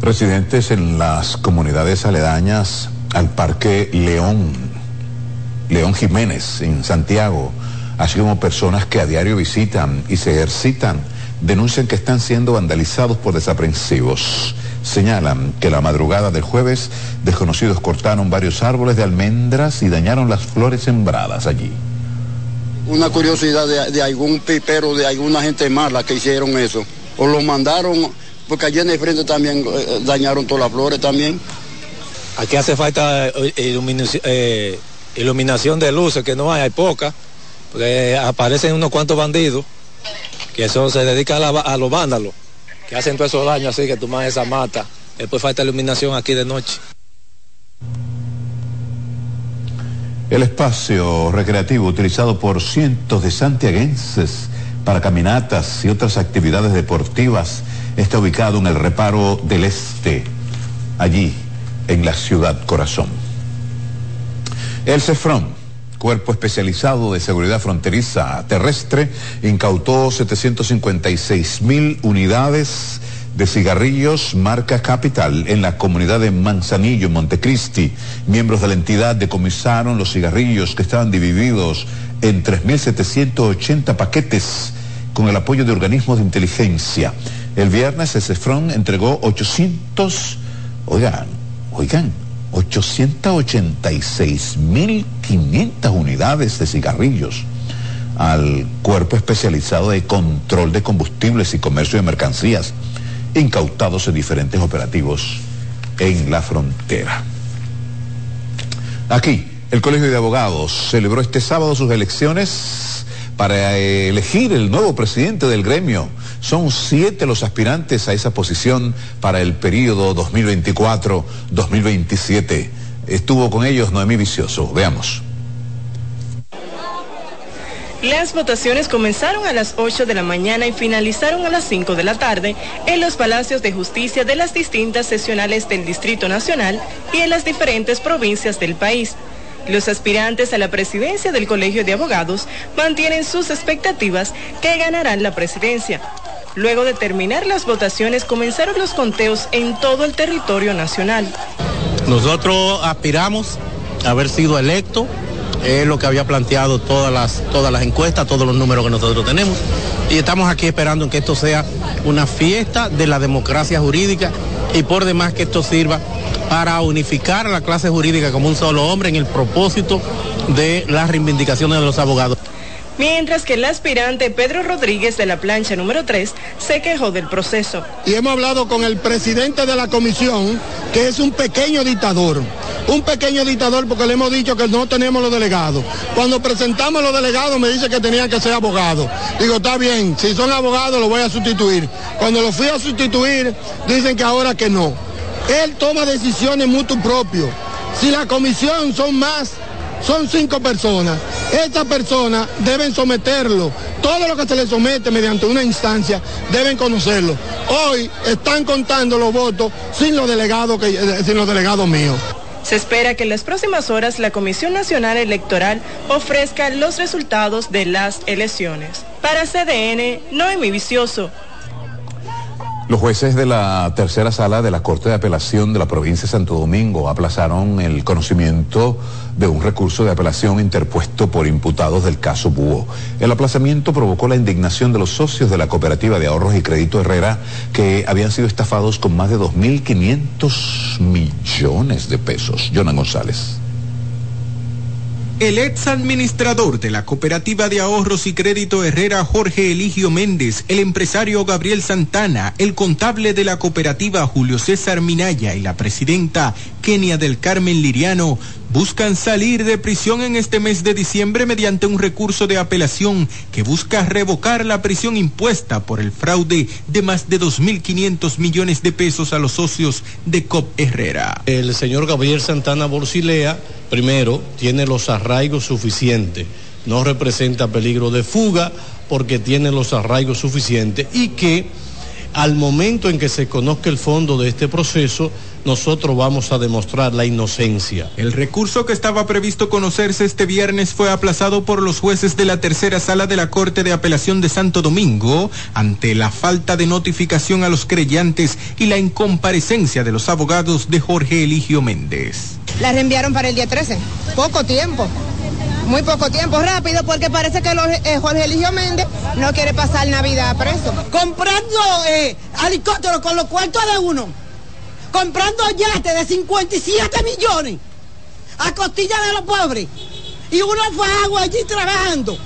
Residentes en las comunidades aledañas al Parque León León Jiménez en Santiago, así como personas que a diario visitan y se ejercitan, denuncian que están siendo vandalizados por desaprensivos. Señalan que la madrugada del jueves desconocidos cortaron varios árboles de almendras y dañaron las flores sembradas allí. Una curiosidad de, algún pipero, de alguna gente mala que hicieron eso. O lo mandaron, porque allí en el frente también eh, dañaron todas las flores también. Aquí hace falta eh, iluminación. Eh, iluminación de luces, que no hay, hay poca, porque aparecen unos cuantos bandidos, que eso se dedica a, los vándalos, que hacen todos esos daños así, que toman esa mata. Después falta iluminación aquí de noche. El espacio recreativo utilizado por cientos de santiaguenses para caminatas y otras actividades deportivas está ubicado en el reparo del este, allí en la ciudad corazón. El CEFRON, Cuerpo Especializado de Seguridad Fronteriza Terrestre, incautó 756 mil unidades de cigarrillos marca Capital en la comunidad de Manzanillo, Montecristi. Miembros de la entidad decomisaron los cigarrillos que estaban divididos en 3.780 paquetes con el apoyo de organismos de inteligencia. El viernes el CEFRON entregó 800, oigan, oigan, 886.500 unidades de cigarrillos al Cuerpo Especializado de Control de Combustibles y Comercio de Mercancías, incautados en diferentes operativos en la frontera. Aquí, el Colegio de Abogados celebró este sábado sus elecciones para elegir el nuevo presidente del gremio son siete los aspirantes a esa posición para el periodo 2024-2027. Estuvo con ellos Noemí Vicioso. Veamos. Las votaciones comenzaron a las 8 de la mañana y finalizaron a las 5 de la tarde en los palacios de justicia de las distintas sesionales del Distrito Nacional y en las diferentes provincias del país. Los aspirantes a la presidencia del Colegio de Abogados mantienen sus expectativas que ganarán la presidencia. Luego de terminar las votaciones comenzaron los conteos en todo el territorio nacional. Nosotros aspiramos a haber sido electos, es lo que había planteado todas las, todas las encuestas, todos los números que nosotros tenemos, y estamos aquí esperando que esto sea una fiesta de la democracia jurídica y por demás que esto sirva para unificar a la clase jurídica como un solo hombre en el propósito de las reivindicaciones de los abogados mientras que el aspirante Pedro Rodríguez de la plancha número 3 se quejó del proceso. Y hemos hablado con el presidente de la comisión, que es un pequeño dictador. Un pequeño dictador porque le hemos dicho que no tenemos los delegados. Cuando presentamos los delegados me dice que tenían que ser abogados. Digo, está bien, si son abogados los voy a sustituir. Cuando los fui a sustituir, dicen que ahora que no. Él toma decisiones mutuo propio. Si la comisión son más, son cinco personas. Estas personas deben someterlo. Todo lo que se les somete mediante una instancia deben conocerlo. Hoy están contando los votos sin los delegados, eh, sin los delegados míos. Se espera que en las próximas horas la Comisión Nacional Electoral ofrezca los resultados de las elecciones. Para CDN, Noemi Vicioso. Los jueces de la tercera sala de la Corte de Apelación de la provincia de Santo Domingo aplazaron el conocimiento de un recurso de apelación interpuesto por imputados del caso Búho. El aplazamiento provocó la indignación de los socios de la Cooperativa de Ahorros y Crédito Herrera que habían sido estafados con más de 2.500 millones de pesos. Jonan González. El ex administrador de la Cooperativa de Ahorros y Crédito Herrera Jorge Eligio Méndez, el empresario Gabriel Santana, el contable de la cooperativa Julio César Minaya y la presidenta Kenia del Carmen Liriano buscan salir de prisión en este mes de diciembre mediante un recurso de apelación que busca revocar la prisión impuesta por el fraude de más de 2.500 millones de pesos a los socios de COP Herrera. El señor Gabriel Santana Borsilea, primero, tiene los arraigos suficientes, no representa peligro de fuga porque tiene los arraigos suficientes y que al momento en que se conozca el fondo de este proceso, nosotros vamos a demostrar la inocencia. El recurso que estaba previsto conocerse este viernes fue aplazado por los jueces de la tercera sala de la Corte de Apelación de Santo Domingo ante la falta de notificación a los creyentes y la incomparecencia de los abogados de Jorge Eligio Méndez. La reenviaron para el día 13. Poco tiempo. Muy poco tiempo, rápido, porque parece que los, eh, Jorge Eligio Méndez no quiere pasar Navidad preso. Comprando eh, helicópteros con los cuartos de uno comprando yates de 57 millones a costilla de los pobres y uno fue agua allí trabajando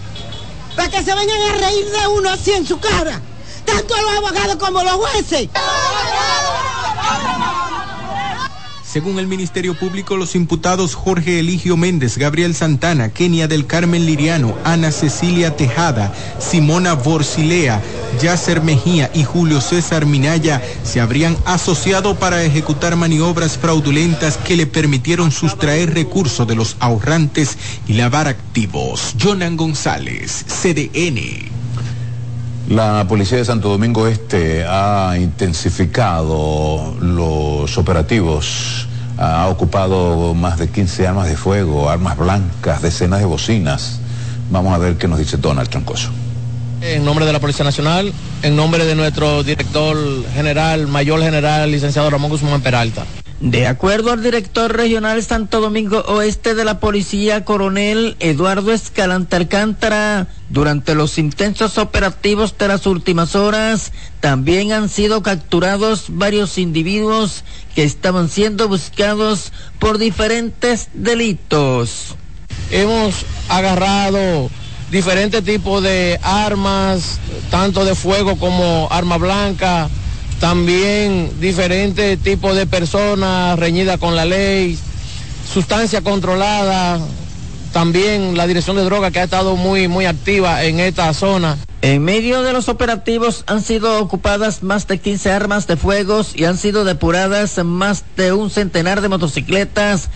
para que se vengan a reír de uno así en su cara, tanto los abogados como los jueces. Según el Ministerio Público, los imputados Jorge Eligio Méndez, Gabriel Santana, Kenia del Carmen Liriano, Ana Cecilia Tejada, Simona Borsilea, Yasser Mejía y Julio César Minaya se habrían asociado para ejecutar maniobras fraudulentas que le permitieron sustraer recursos de los ahorrantes y lavar activos. Jonan González, CDN. La policía de Santo Domingo Este ha intensificado los operativos, ha ocupado más de 15 armas de fuego, armas blancas, decenas de bocinas. Vamos a ver qué nos dice Donald Troncoso. En nombre de la Policía Nacional, en nombre de nuestro director general, mayor general, licenciado Ramón Guzmán Peralta. De acuerdo al director regional Santo Domingo Oeste de la Policía, coronel Eduardo Escalante Alcántara, durante los intensos operativos de las últimas horas, también han sido capturados varios individuos que estaban siendo buscados por diferentes delitos. Hemos agarrado diferentes tipos de armas, tanto de fuego como arma blanca también diferentes tipos de personas reñidas con la ley, sustancia controlada, también la dirección de droga que ha estado muy, muy activa en esta zona. En medio de los operativos han sido ocupadas más de 15 armas de fuego y han sido depuradas más de un centenar de motocicletas,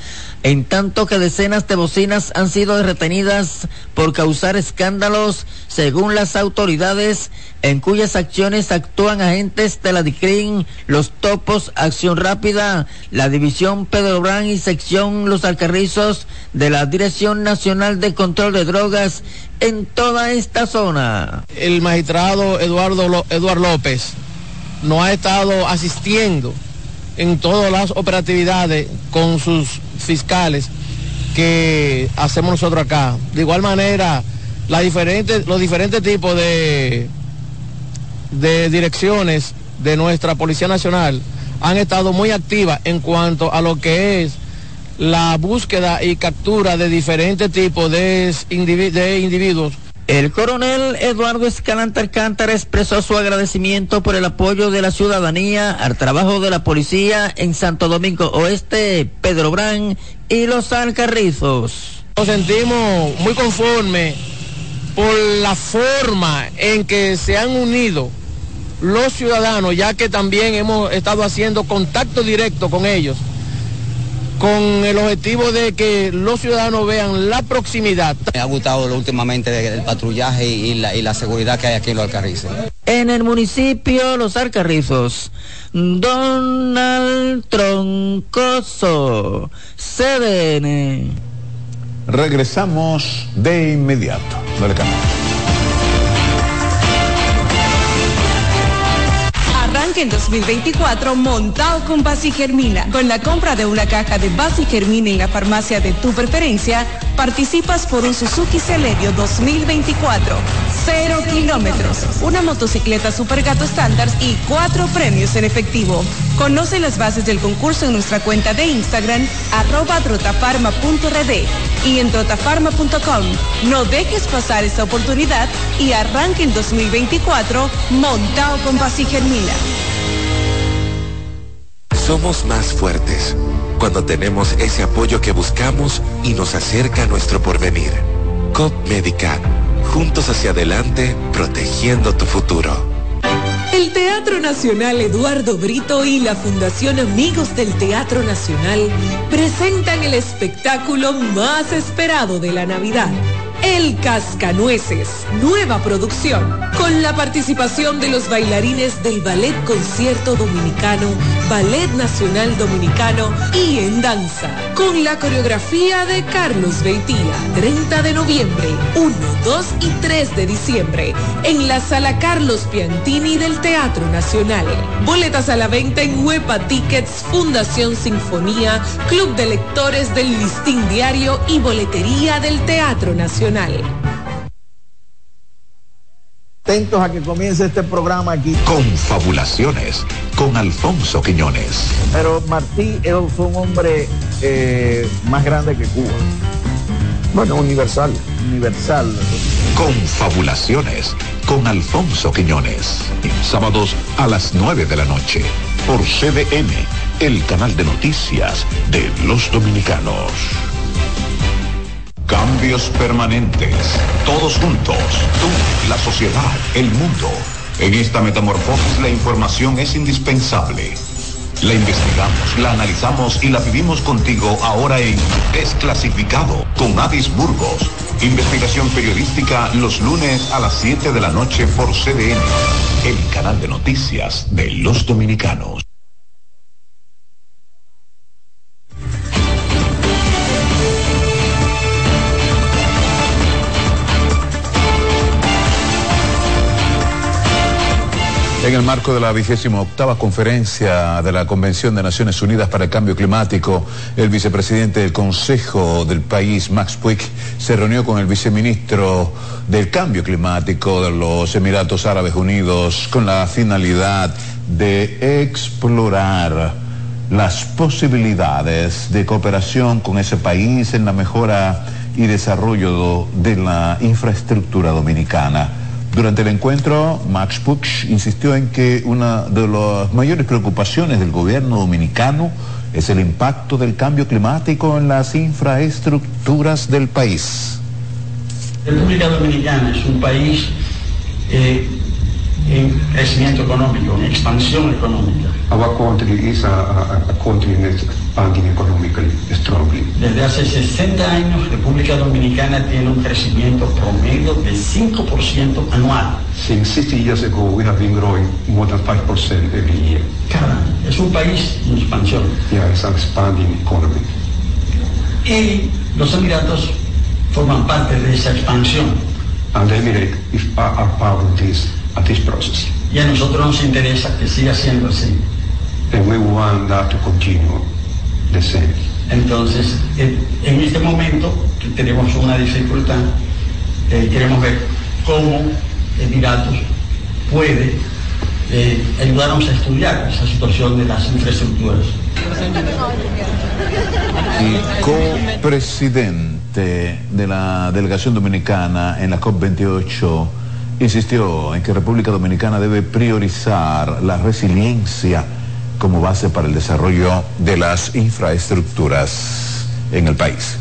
en tanto que decenas de bocinas han sido retenidas por causar escándalos, según las autoridades, en cuyas acciones actúan agentes de la DICRIN, los topos Acción Rápida, la División Pedro Brán y sección Los Alcarrizos de la Dirección Nacional de Control de Drogas en toda esta zona. El magistrado Eduardo, Eduardo López nos ha estado asistiendo en todas las operatividades con sus fiscales que hacemos nosotros acá. De igual manera, los diferentes tipos de, de direcciones de nuestra Policía Nacional han estado muy activas en cuanto a lo que es la búsqueda y captura de diferentes tipos de, de individuos el coronel Eduardo Escalante Alcántara expresó su agradecimiento por el apoyo de la ciudadanía al trabajo de la policía en Santo Domingo Oeste, Pedro Brán y Los Alcarrizos. Nos sentimos muy conformes por la forma en que se han unido los ciudadanos, ya que también hemos estado haciendo contacto directo con ellos con el objetivo de que los ciudadanos vean la proximidad. Me ha gustado últimamente el patrullaje y la, y la seguridad que hay aquí en los Alcarrizos. En el municipio Los Alcarrizos, Donald Troncoso, CDN. Regresamos de inmediato. Arranque en 2024 montado con Basi Germina. Con la compra de una caja de Basi Germina en la farmacia de tu preferencia, participas por un Suzuki Celerio 2024. Cero kilómetros, una motocicleta Supergato estándar y cuatro premios en efectivo. Conoce las bases del concurso en nuestra cuenta de Instagram, arroba trotafarma.rd y en trotafarma.com. No dejes pasar esta oportunidad y arranque en 2024 montado con Basi Germina. Somos más fuertes cuando tenemos ese apoyo que buscamos y nos acerca a nuestro porvenir. COP Médica, juntos hacia adelante, protegiendo tu futuro. El Teatro Nacional Eduardo Brito y la Fundación Amigos del Teatro Nacional presentan el espectáculo más esperado de la Navidad. El Cascanueces, nueva producción, con la participación de los bailarines del Ballet Concierto Dominicano, Ballet Nacional Dominicano y en danza, con la coreografía de Carlos Beitía, 30 de noviembre, 1, 2 y 3 de diciembre, en la Sala Carlos Piantini del Teatro Nacional. Boletas a la venta en Huepa Tickets, Fundación Sinfonía, Club de Lectores del Listín Diario y Boletería del Teatro Nacional. Atentos a que comience este programa aquí. Confabulaciones con Alfonso Quiñones. Pero Martí fue un hombre eh, más grande que Cuba. Bueno, universal. Universal. Confabulaciones con Alfonso Quiñones. Sábados a las 9 de la noche. Por CDN, el canal de noticias de los dominicanos. Cambios permanentes. Todos juntos. Tú, la sociedad, el mundo. En esta metamorfosis la información es indispensable. La investigamos, la analizamos y la vivimos contigo ahora en Desclasificado con Adis Burgos. Investigación periodística los lunes a las 7 de la noche por CDN, el canal de noticias de los dominicanos. En el marco de la vigésima octava conferencia de la Convención de Naciones Unidas para el Cambio Climático, el vicepresidente del Consejo del país, Max Puig, se reunió con el viceministro del Cambio Climático de los Emiratos Árabes Unidos con la finalidad de explorar las posibilidades de cooperación con ese país en la mejora y desarrollo de la infraestructura dominicana. Durante el encuentro, Max Puch insistió en que una de las mayores preocupaciones del gobierno dominicano es el impacto del cambio climático en las infraestructuras del país. República Dominicana es un país eh, en crecimiento económico, en expansión económica. Our country is a, a, a country expanding economically strongly. Desde hace 60 años, República Dominicana tiene un crecimiento promedio de 5% anual. Since 60 years ago, we have been growing more than 5% every year. Año. Es un país en expansión. Yeah, it's an expanding economy. Y los Emiratos forman parte de esa expansión. And the Emirates are part of this a this process. Y a nosotros nos interesa que siga siendo así. And we want that to continue same. Entonces, en este momento que tenemos una dificultad, eh, queremos ver cómo Emiratos puede eh, ayudarnos a estudiar esa situación de las infraestructuras. El co-presidente de la delegación dominicana en la COP28 insistió en que República Dominicana debe priorizar la resiliencia como base para el desarrollo de las infraestructuras en el país.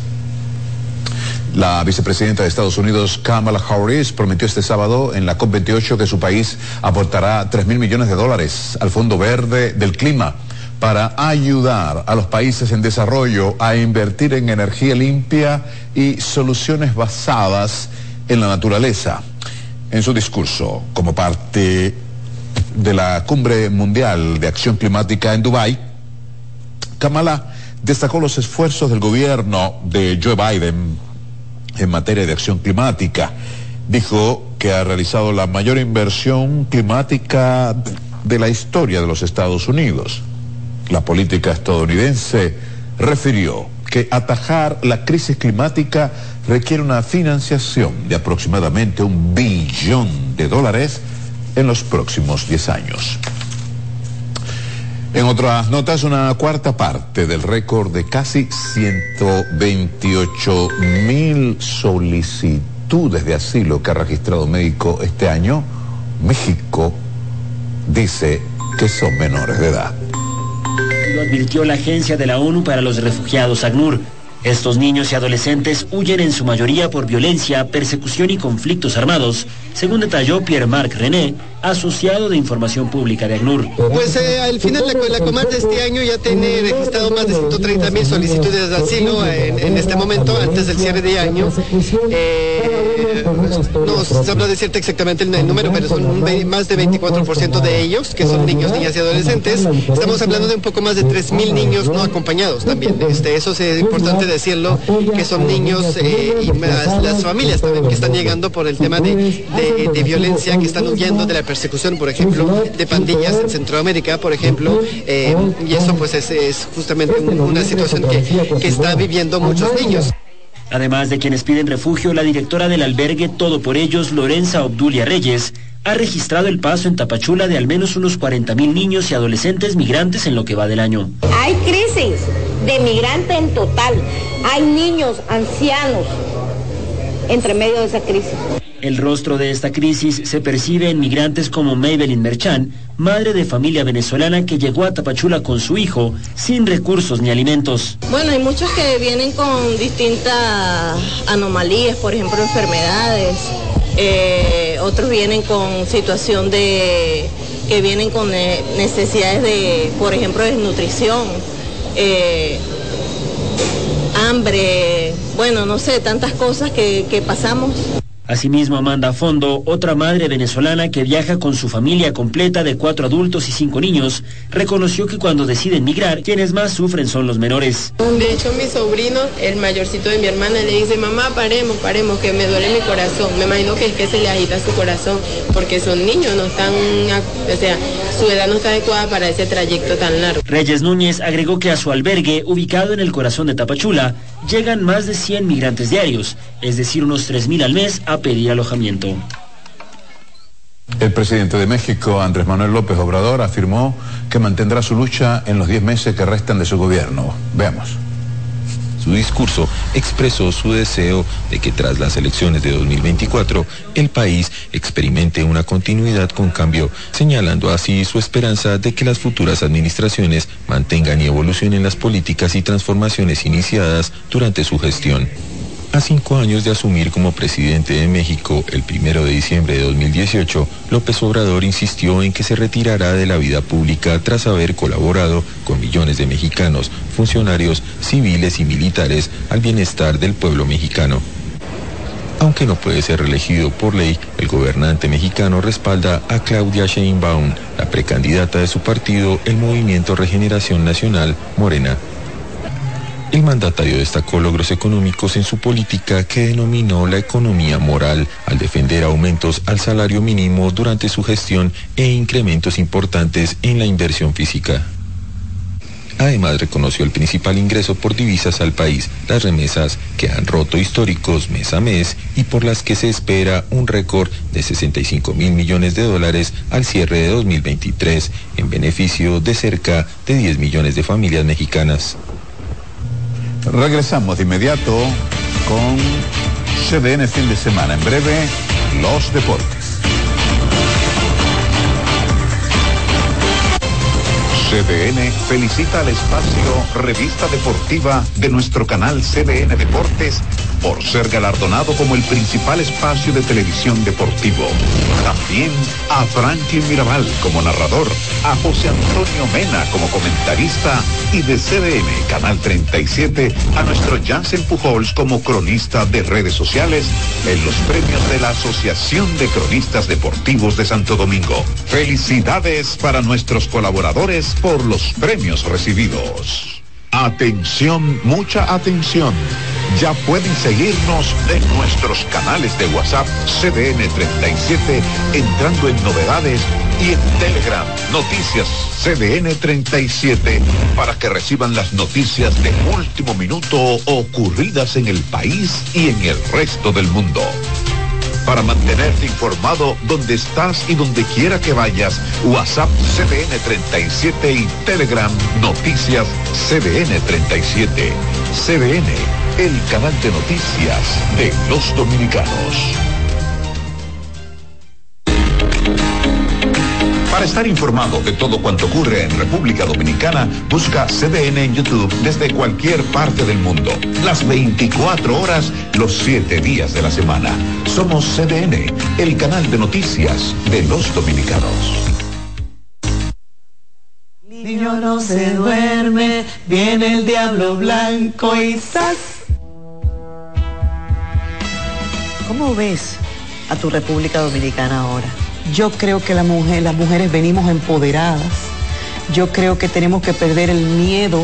La vicepresidenta de Estados Unidos, Kamala Harris, prometió este sábado en la COP28 que su país aportará 3 mil millones de dólares al Fondo Verde del Clima para ayudar a los países en desarrollo a invertir en energía limpia y soluciones basadas en la naturaleza en su discurso como parte de la Cumbre Mundial de Acción Climática en Dubái, Kamala destacó los esfuerzos del gobierno de Joe Biden en materia de acción climática. Dijo que ha realizado la mayor inversión climática de la historia de los Estados Unidos. La política estadounidense refirió que atajar la crisis climática requiere una financiación de aproximadamente un billón de dólares en los próximos 10 años. En otras notas, una cuarta parte del récord de casi 128 mil solicitudes de asilo que ha registrado médico este año, México dice que son menores de edad. Lo advirtió la Agencia de la ONU para los Refugiados, ACNUR. Estos niños y adolescentes huyen en su mayoría por violencia, persecución y conflictos armados, según detalló Pierre-Marc René, asociado de Información Pública de ACNUR. Pues eh, al final la, la de este año ya tiene registrado más de 130 mil solicitudes de asilo en, este momento, antes del cierre de año. Eh, no se habla decirte exactamente el, número, pero son más de 24% de ellos, que son niños, niñas y adolescentes. Estamos hablando de un poco más de 3 mil niños no acompañados también. Este, eso es importante decirlo, que son niños eh, y más las familias también que están llegando por el tema de, de violencia, que están huyendo de la persecución, por ejemplo, de pandillas en Centroamérica, por ejemplo, eh, y eso pues es, justamente una situación que, que está viviendo muchos niños. Además de quienes piden refugio, la directora del albergue Todo por Ellos, Lorenza Obdulia Reyes, ha registrado el paso en Tapachula de al menos unos 40 mil niños y adolescentes migrantes en lo que va del año. Hay crisis de migrante en total. Hay niños, ancianos, entre medio de esa crisis. El rostro de esta crisis se percibe en migrantes como Maybelline Merchan, madre de familia venezolana que llegó a Tapachula con su hijo sin recursos ni alimentos. Bueno, hay muchos que vienen con distintas anomalías, por ejemplo, enfermedades. Eh, otros vienen con situación de que vienen con eh, necesidades de, por ejemplo, desnutrición, eh, hambre, bueno, no sé, tantas cosas que, que pasamos. Asimismo, Amanda Fondo, otra madre venezolana que viaja con su familia completa de cuatro adultos y cinco niños, reconoció que cuando deciden migrar, quienes más sufren son los menores. De hecho, mi sobrino, el mayorcito de mi hermana, le dice, mamá, paremos, paremos, que me duele mi corazón. Me imagino que es que se le agita su corazón, porque son niños, no están, o sea, su edad no está adecuada para ese trayecto tan largo. Reyes Núñez agregó que a su albergue, ubicado en el corazón de Tapachula, llegan más de 100 migrantes diarios, es decir, unos 3.000 al mes a pedir alojamiento. El presidente de México, Andrés Manuel López Obrador, afirmó que mantendrá su lucha en los 10 meses que restan de su gobierno. Veamos. Su discurso expresó su deseo de que tras las elecciones de 2024 el país experimente una continuidad con cambio, señalando así su esperanza de que las futuras administraciones mantengan y evolucionen las políticas y transformaciones iniciadas durante su gestión. A cinco años de asumir como presidente de México el primero de diciembre de 2018, López Obrador insistió en que se retirará de la vida pública tras haber colaborado con millones de mexicanos, funcionarios, civiles y militares al bienestar del pueblo mexicano. Aunque no puede ser reelegido por ley, el gobernante mexicano respalda a Claudia Sheinbaum, la precandidata de su partido, el Movimiento Regeneración Nacional, Morena, el mandatario destacó logros económicos en su política que denominó la economía moral al defender aumentos al salario mínimo durante su gestión e incrementos importantes en la inversión física. Además reconoció el principal ingreso por divisas al país, las remesas que han roto históricos mes a mes y por las que se espera un récord de 65 mil millones de dólares al cierre de 2023 en beneficio de cerca de 10 millones de familias mexicanas. Regresamos de inmediato con CDN fin de semana. En breve, los deportes. CDN felicita al espacio Revista Deportiva de nuestro canal CDN Deportes por ser galardonado como el principal espacio de televisión deportivo. También a Franklin Mirabal como narrador, a José Antonio Mena como comentarista y de CDN Canal 37 a nuestro Jansen Pujols como cronista de redes sociales en los premios de la Asociación de Cronistas Deportivos de Santo Domingo. Felicidades para nuestros colaboradores por los premios recibidos. Atención, mucha atención. Ya pueden seguirnos en nuestros canales de WhatsApp CDN 37 entrando en novedades y en Telegram Noticias CDN 37 para que reciban las noticias de último minuto ocurridas en el país y en el resto del mundo para mantenerte informado donde estás y donde quiera que vayas. WhatsApp CDN 37 y Telegram Noticias CDN 37. CDN, el canal de noticias de los dominicanos. Para estar informado de todo cuanto ocurre en República Dominicana, busca CDN en YouTube desde cualquier parte del mundo. Las 24 horas, los 7 días de la semana. Somos CDN, el canal de noticias de los dominicanos. Niño no se duerme, viene el diablo blanco y ¡zas! ¿Cómo ves a tu República Dominicana ahora? Yo creo que la mujer, las mujeres venimos empoderadas. Yo creo que tenemos que perder el miedo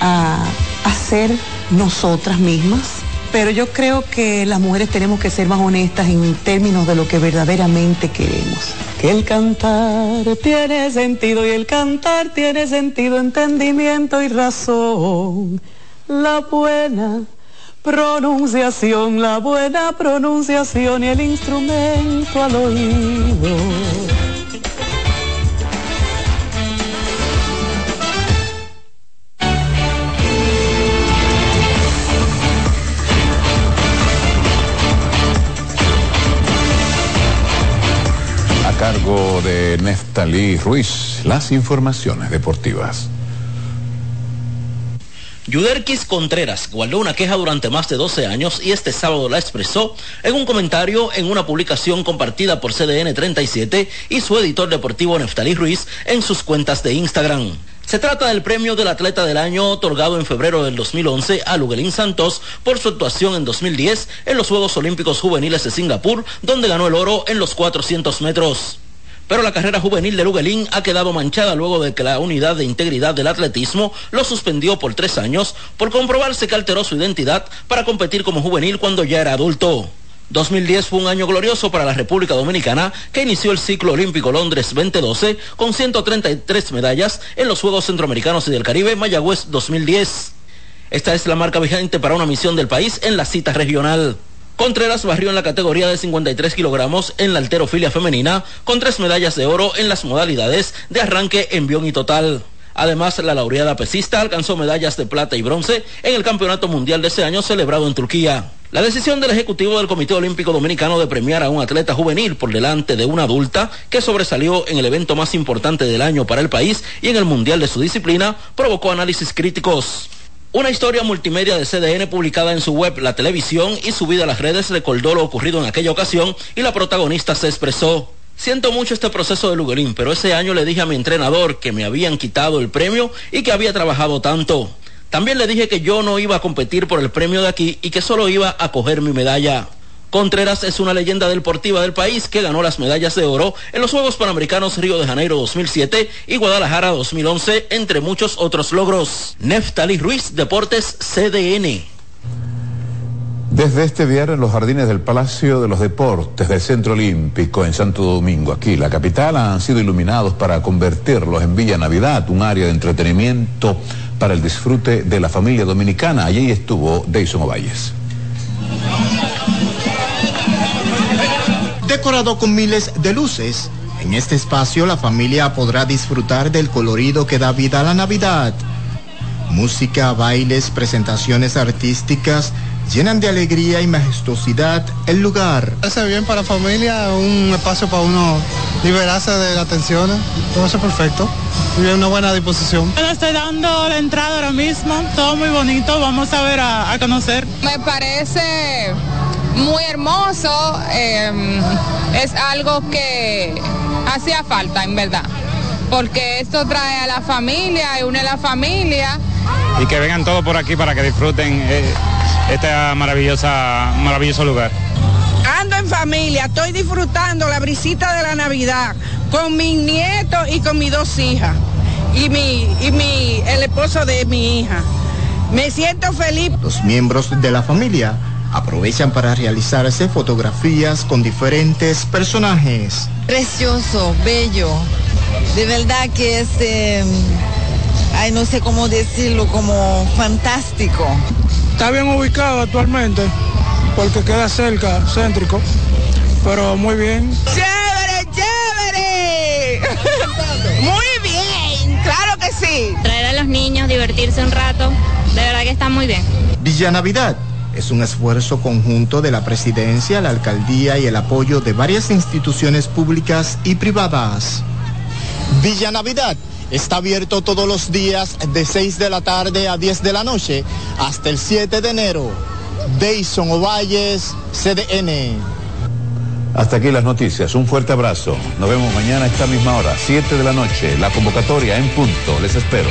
a, a ser nosotras mismas. Pero yo creo que las mujeres tenemos que ser más honestas en términos de lo que verdaderamente queremos. Que el cantar tiene sentido y el cantar tiene sentido, entendimiento y razón. La buena pronunciación, la buena pronunciación y el instrumento al oído. A cargo de Neftalí Ruiz, las informaciones deportivas. Yuderquis Contreras guardó una queja durante más de 12 años y este sábado la expresó en un comentario en una publicación compartida por CDN 37 y su editor deportivo Neftalí Ruiz en sus cuentas de Instagram. Se trata del premio del atleta del año otorgado en febrero del 2011 a Luguelín Santos por su actuación en 2010 en los Juegos Olímpicos Juveniles de Singapur, donde ganó el oro en los 400 metros pero la carrera juvenil de Luguelín ha quedado manchada luego de que la unidad de integridad del atletismo lo suspendió por tres años por comprobarse que alteró su identidad para competir como juvenil cuando ya era adulto. 2010 fue un año glorioso para la República Dominicana que inició el ciclo olímpico Londres 2012 con 133 medallas en los Juegos Centroamericanos y del Caribe Mayagüez 2010. Esta es la marca vigente para una misión del país en la cita regional. Contreras barrió en la categoría de 53 kilogramos en la alterofilia femenina, con tres medallas de oro en las modalidades de arranque, envión y total. Además, la laureada pesista alcanzó medallas de plata y bronce en el Campeonato Mundial de ese año celebrado en Turquía. La decisión del Ejecutivo del Comité Olímpico Dominicano de premiar a un atleta juvenil por delante de una adulta que sobresalió en el evento más importante del año para el país y en el Mundial de su disciplina provocó análisis críticos. Una historia multimedia de CDN publicada en su web, la televisión y subida a las redes recordó lo ocurrido en aquella ocasión y la protagonista se expresó. Siento mucho este proceso de Luguerín, pero ese año le dije a mi entrenador que me habían quitado el premio y que había trabajado tanto. También le dije que yo no iba a competir por el premio de aquí y que solo iba a coger mi medalla. Contreras es una leyenda deportiva del país que ganó las medallas de oro en los Juegos Panamericanos Río de Janeiro 2007 y Guadalajara 2011, entre muchos otros logros. Neftali Ruiz, Deportes CDN. Desde este viernes los jardines del Palacio de los Deportes del Centro Olímpico en Santo Domingo, aquí la capital, han sido iluminados para convertirlos en Villa Navidad, un área de entretenimiento para el disfrute de la familia dominicana. Allí estuvo Deison Ovalles. Decorado con miles de luces. En este espacio la familia podrá disfrutar del colorido que da vida a la Navidad. Música, bailes, presentaciones artísticas llenan de alegría y majestuosidad el lugar. Hace bien para la familia, un espacio para uno liberarse de las tensiones, todo eso perfecto. Y una buena disposición. Bueno, estoy dando la entrada ahora mismo, todo muy bonito, vamos a ver a, a conocer. Me parece muy hermoso, eh, es algo que hacía falta en verdad, porque esto trae a la familia y une a la familia. Y que vengan todos por aquí para que disfruten eh, este maravillosa, maravilloso lugar. Ando en familia, estoy disfrutando la brisita de la Navidad con mis nietos y con mis dos hijas. y mi, y mi, el esposo de mi hija. Me siento feliz. Los miembros de la familia aprovechan para realizarse fotografías con diferentes personajes. Precioso, bello. De verdad que es, eh, ay, no sé cómo decirlo, como fantástico. Está bien ubicado actualmente, porque queda cerca, céntrico, pero muy bien. ¡Chévere, chévere! (laughs) muy bien, claro que sí. Traer a los niños, divertirse un rato, de verdad que está muy bien. Villa Navidad es un esfuerzo conjunto de la presidencia, la alcaldía y el apoyo de varias instituciones públicas y privadas. Villa Navidad está abierto todos los días de 6 de la tarde a 10 de la noche hasta el 7 de enero. Dayson Ovalles, CDN. Hasta aquí las noticias. Un fuerte abrazo. Nos vemos mañana a esta misma hora, 7 de la noche. La convocatoria en punto. Les espero.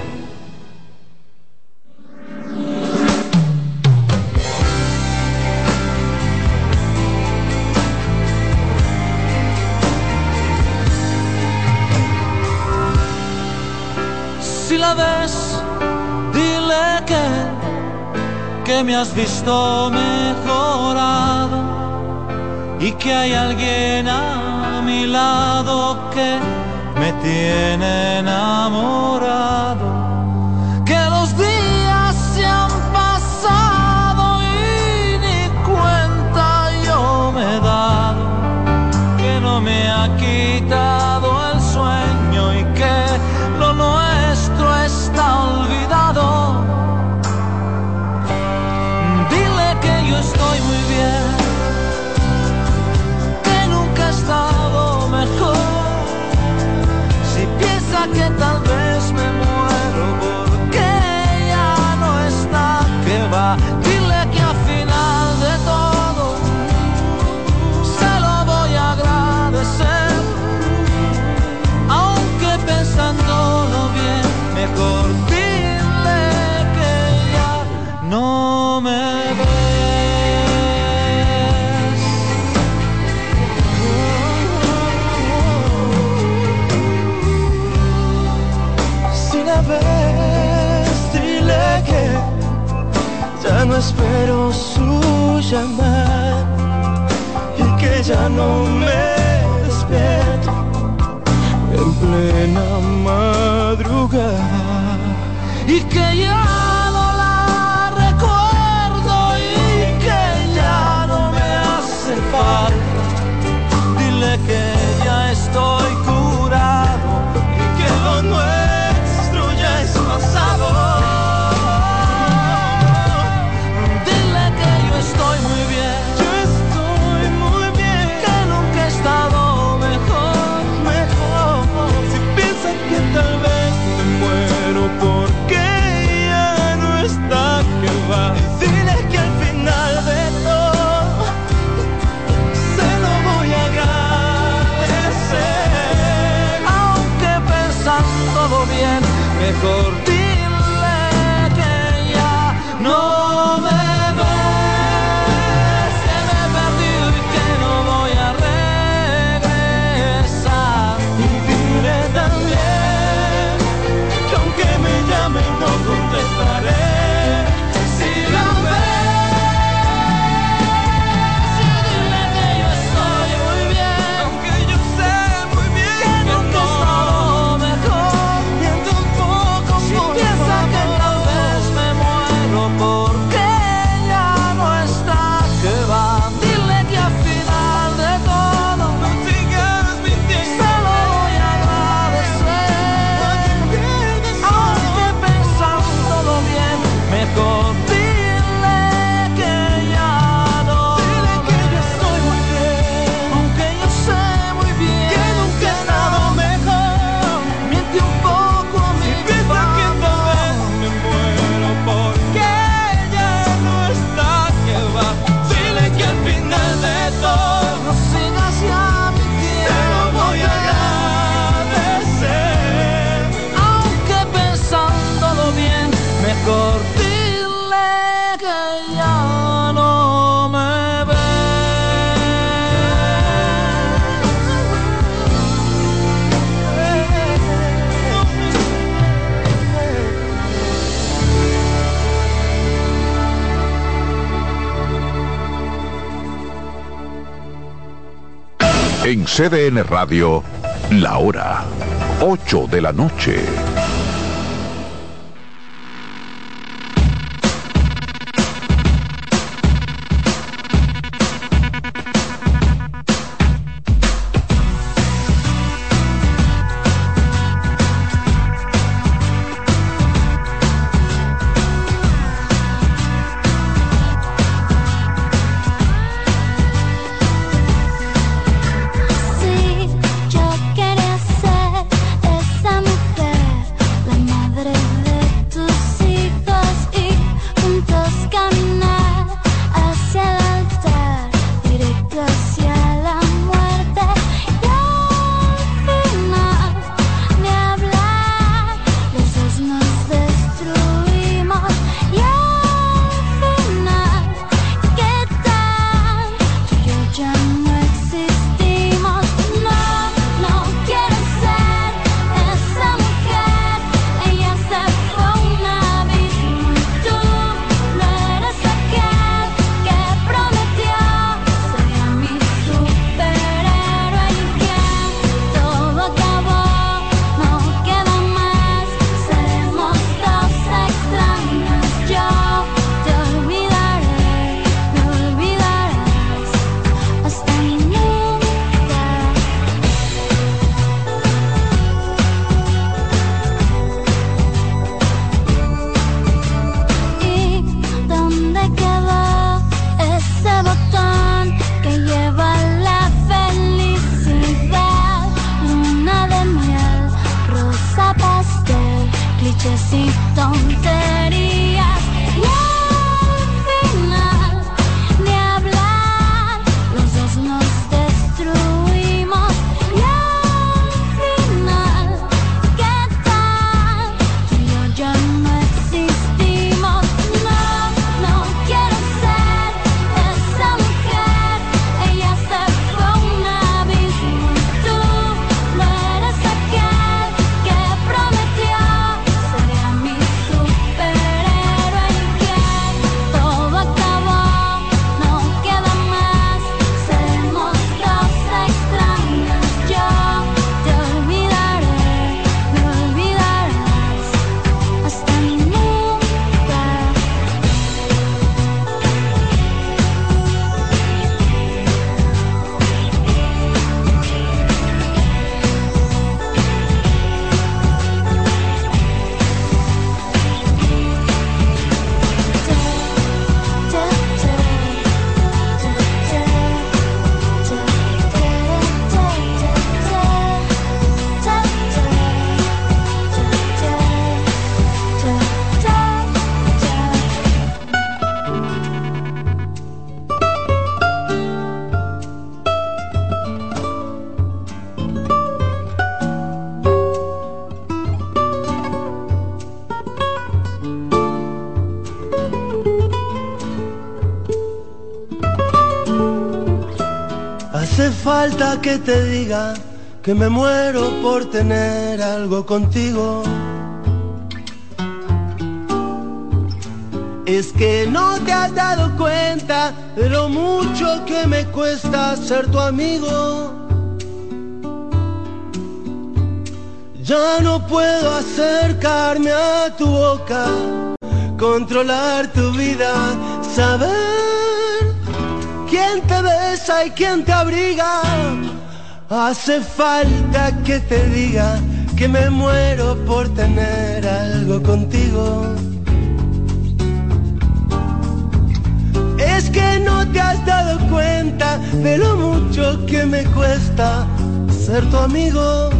La ves, dile que, que me has visto mejorado y que hay alguien a mi lado que me tiene enamorado. Que los días se han pasado y ni cuenta yo me he dado. Que no me ha quitado espero su llamada y que ya no me despierto en plena madrugada CDN Radio, la hora 8 de la noche. Falta que te diga que me muero por tener algo contigo. Es que no te has dado cuenta de lo mucho que me cuesta ser tu amigo. Ya no puedo acercarme a tu boca, controlar tu vida, saber quién te besa y quién te abriga. Hace falta que te diga que me muero por tener algo contigo. Es que no te has dado cuenta de lo mucho que me cuesta ser tu amigo.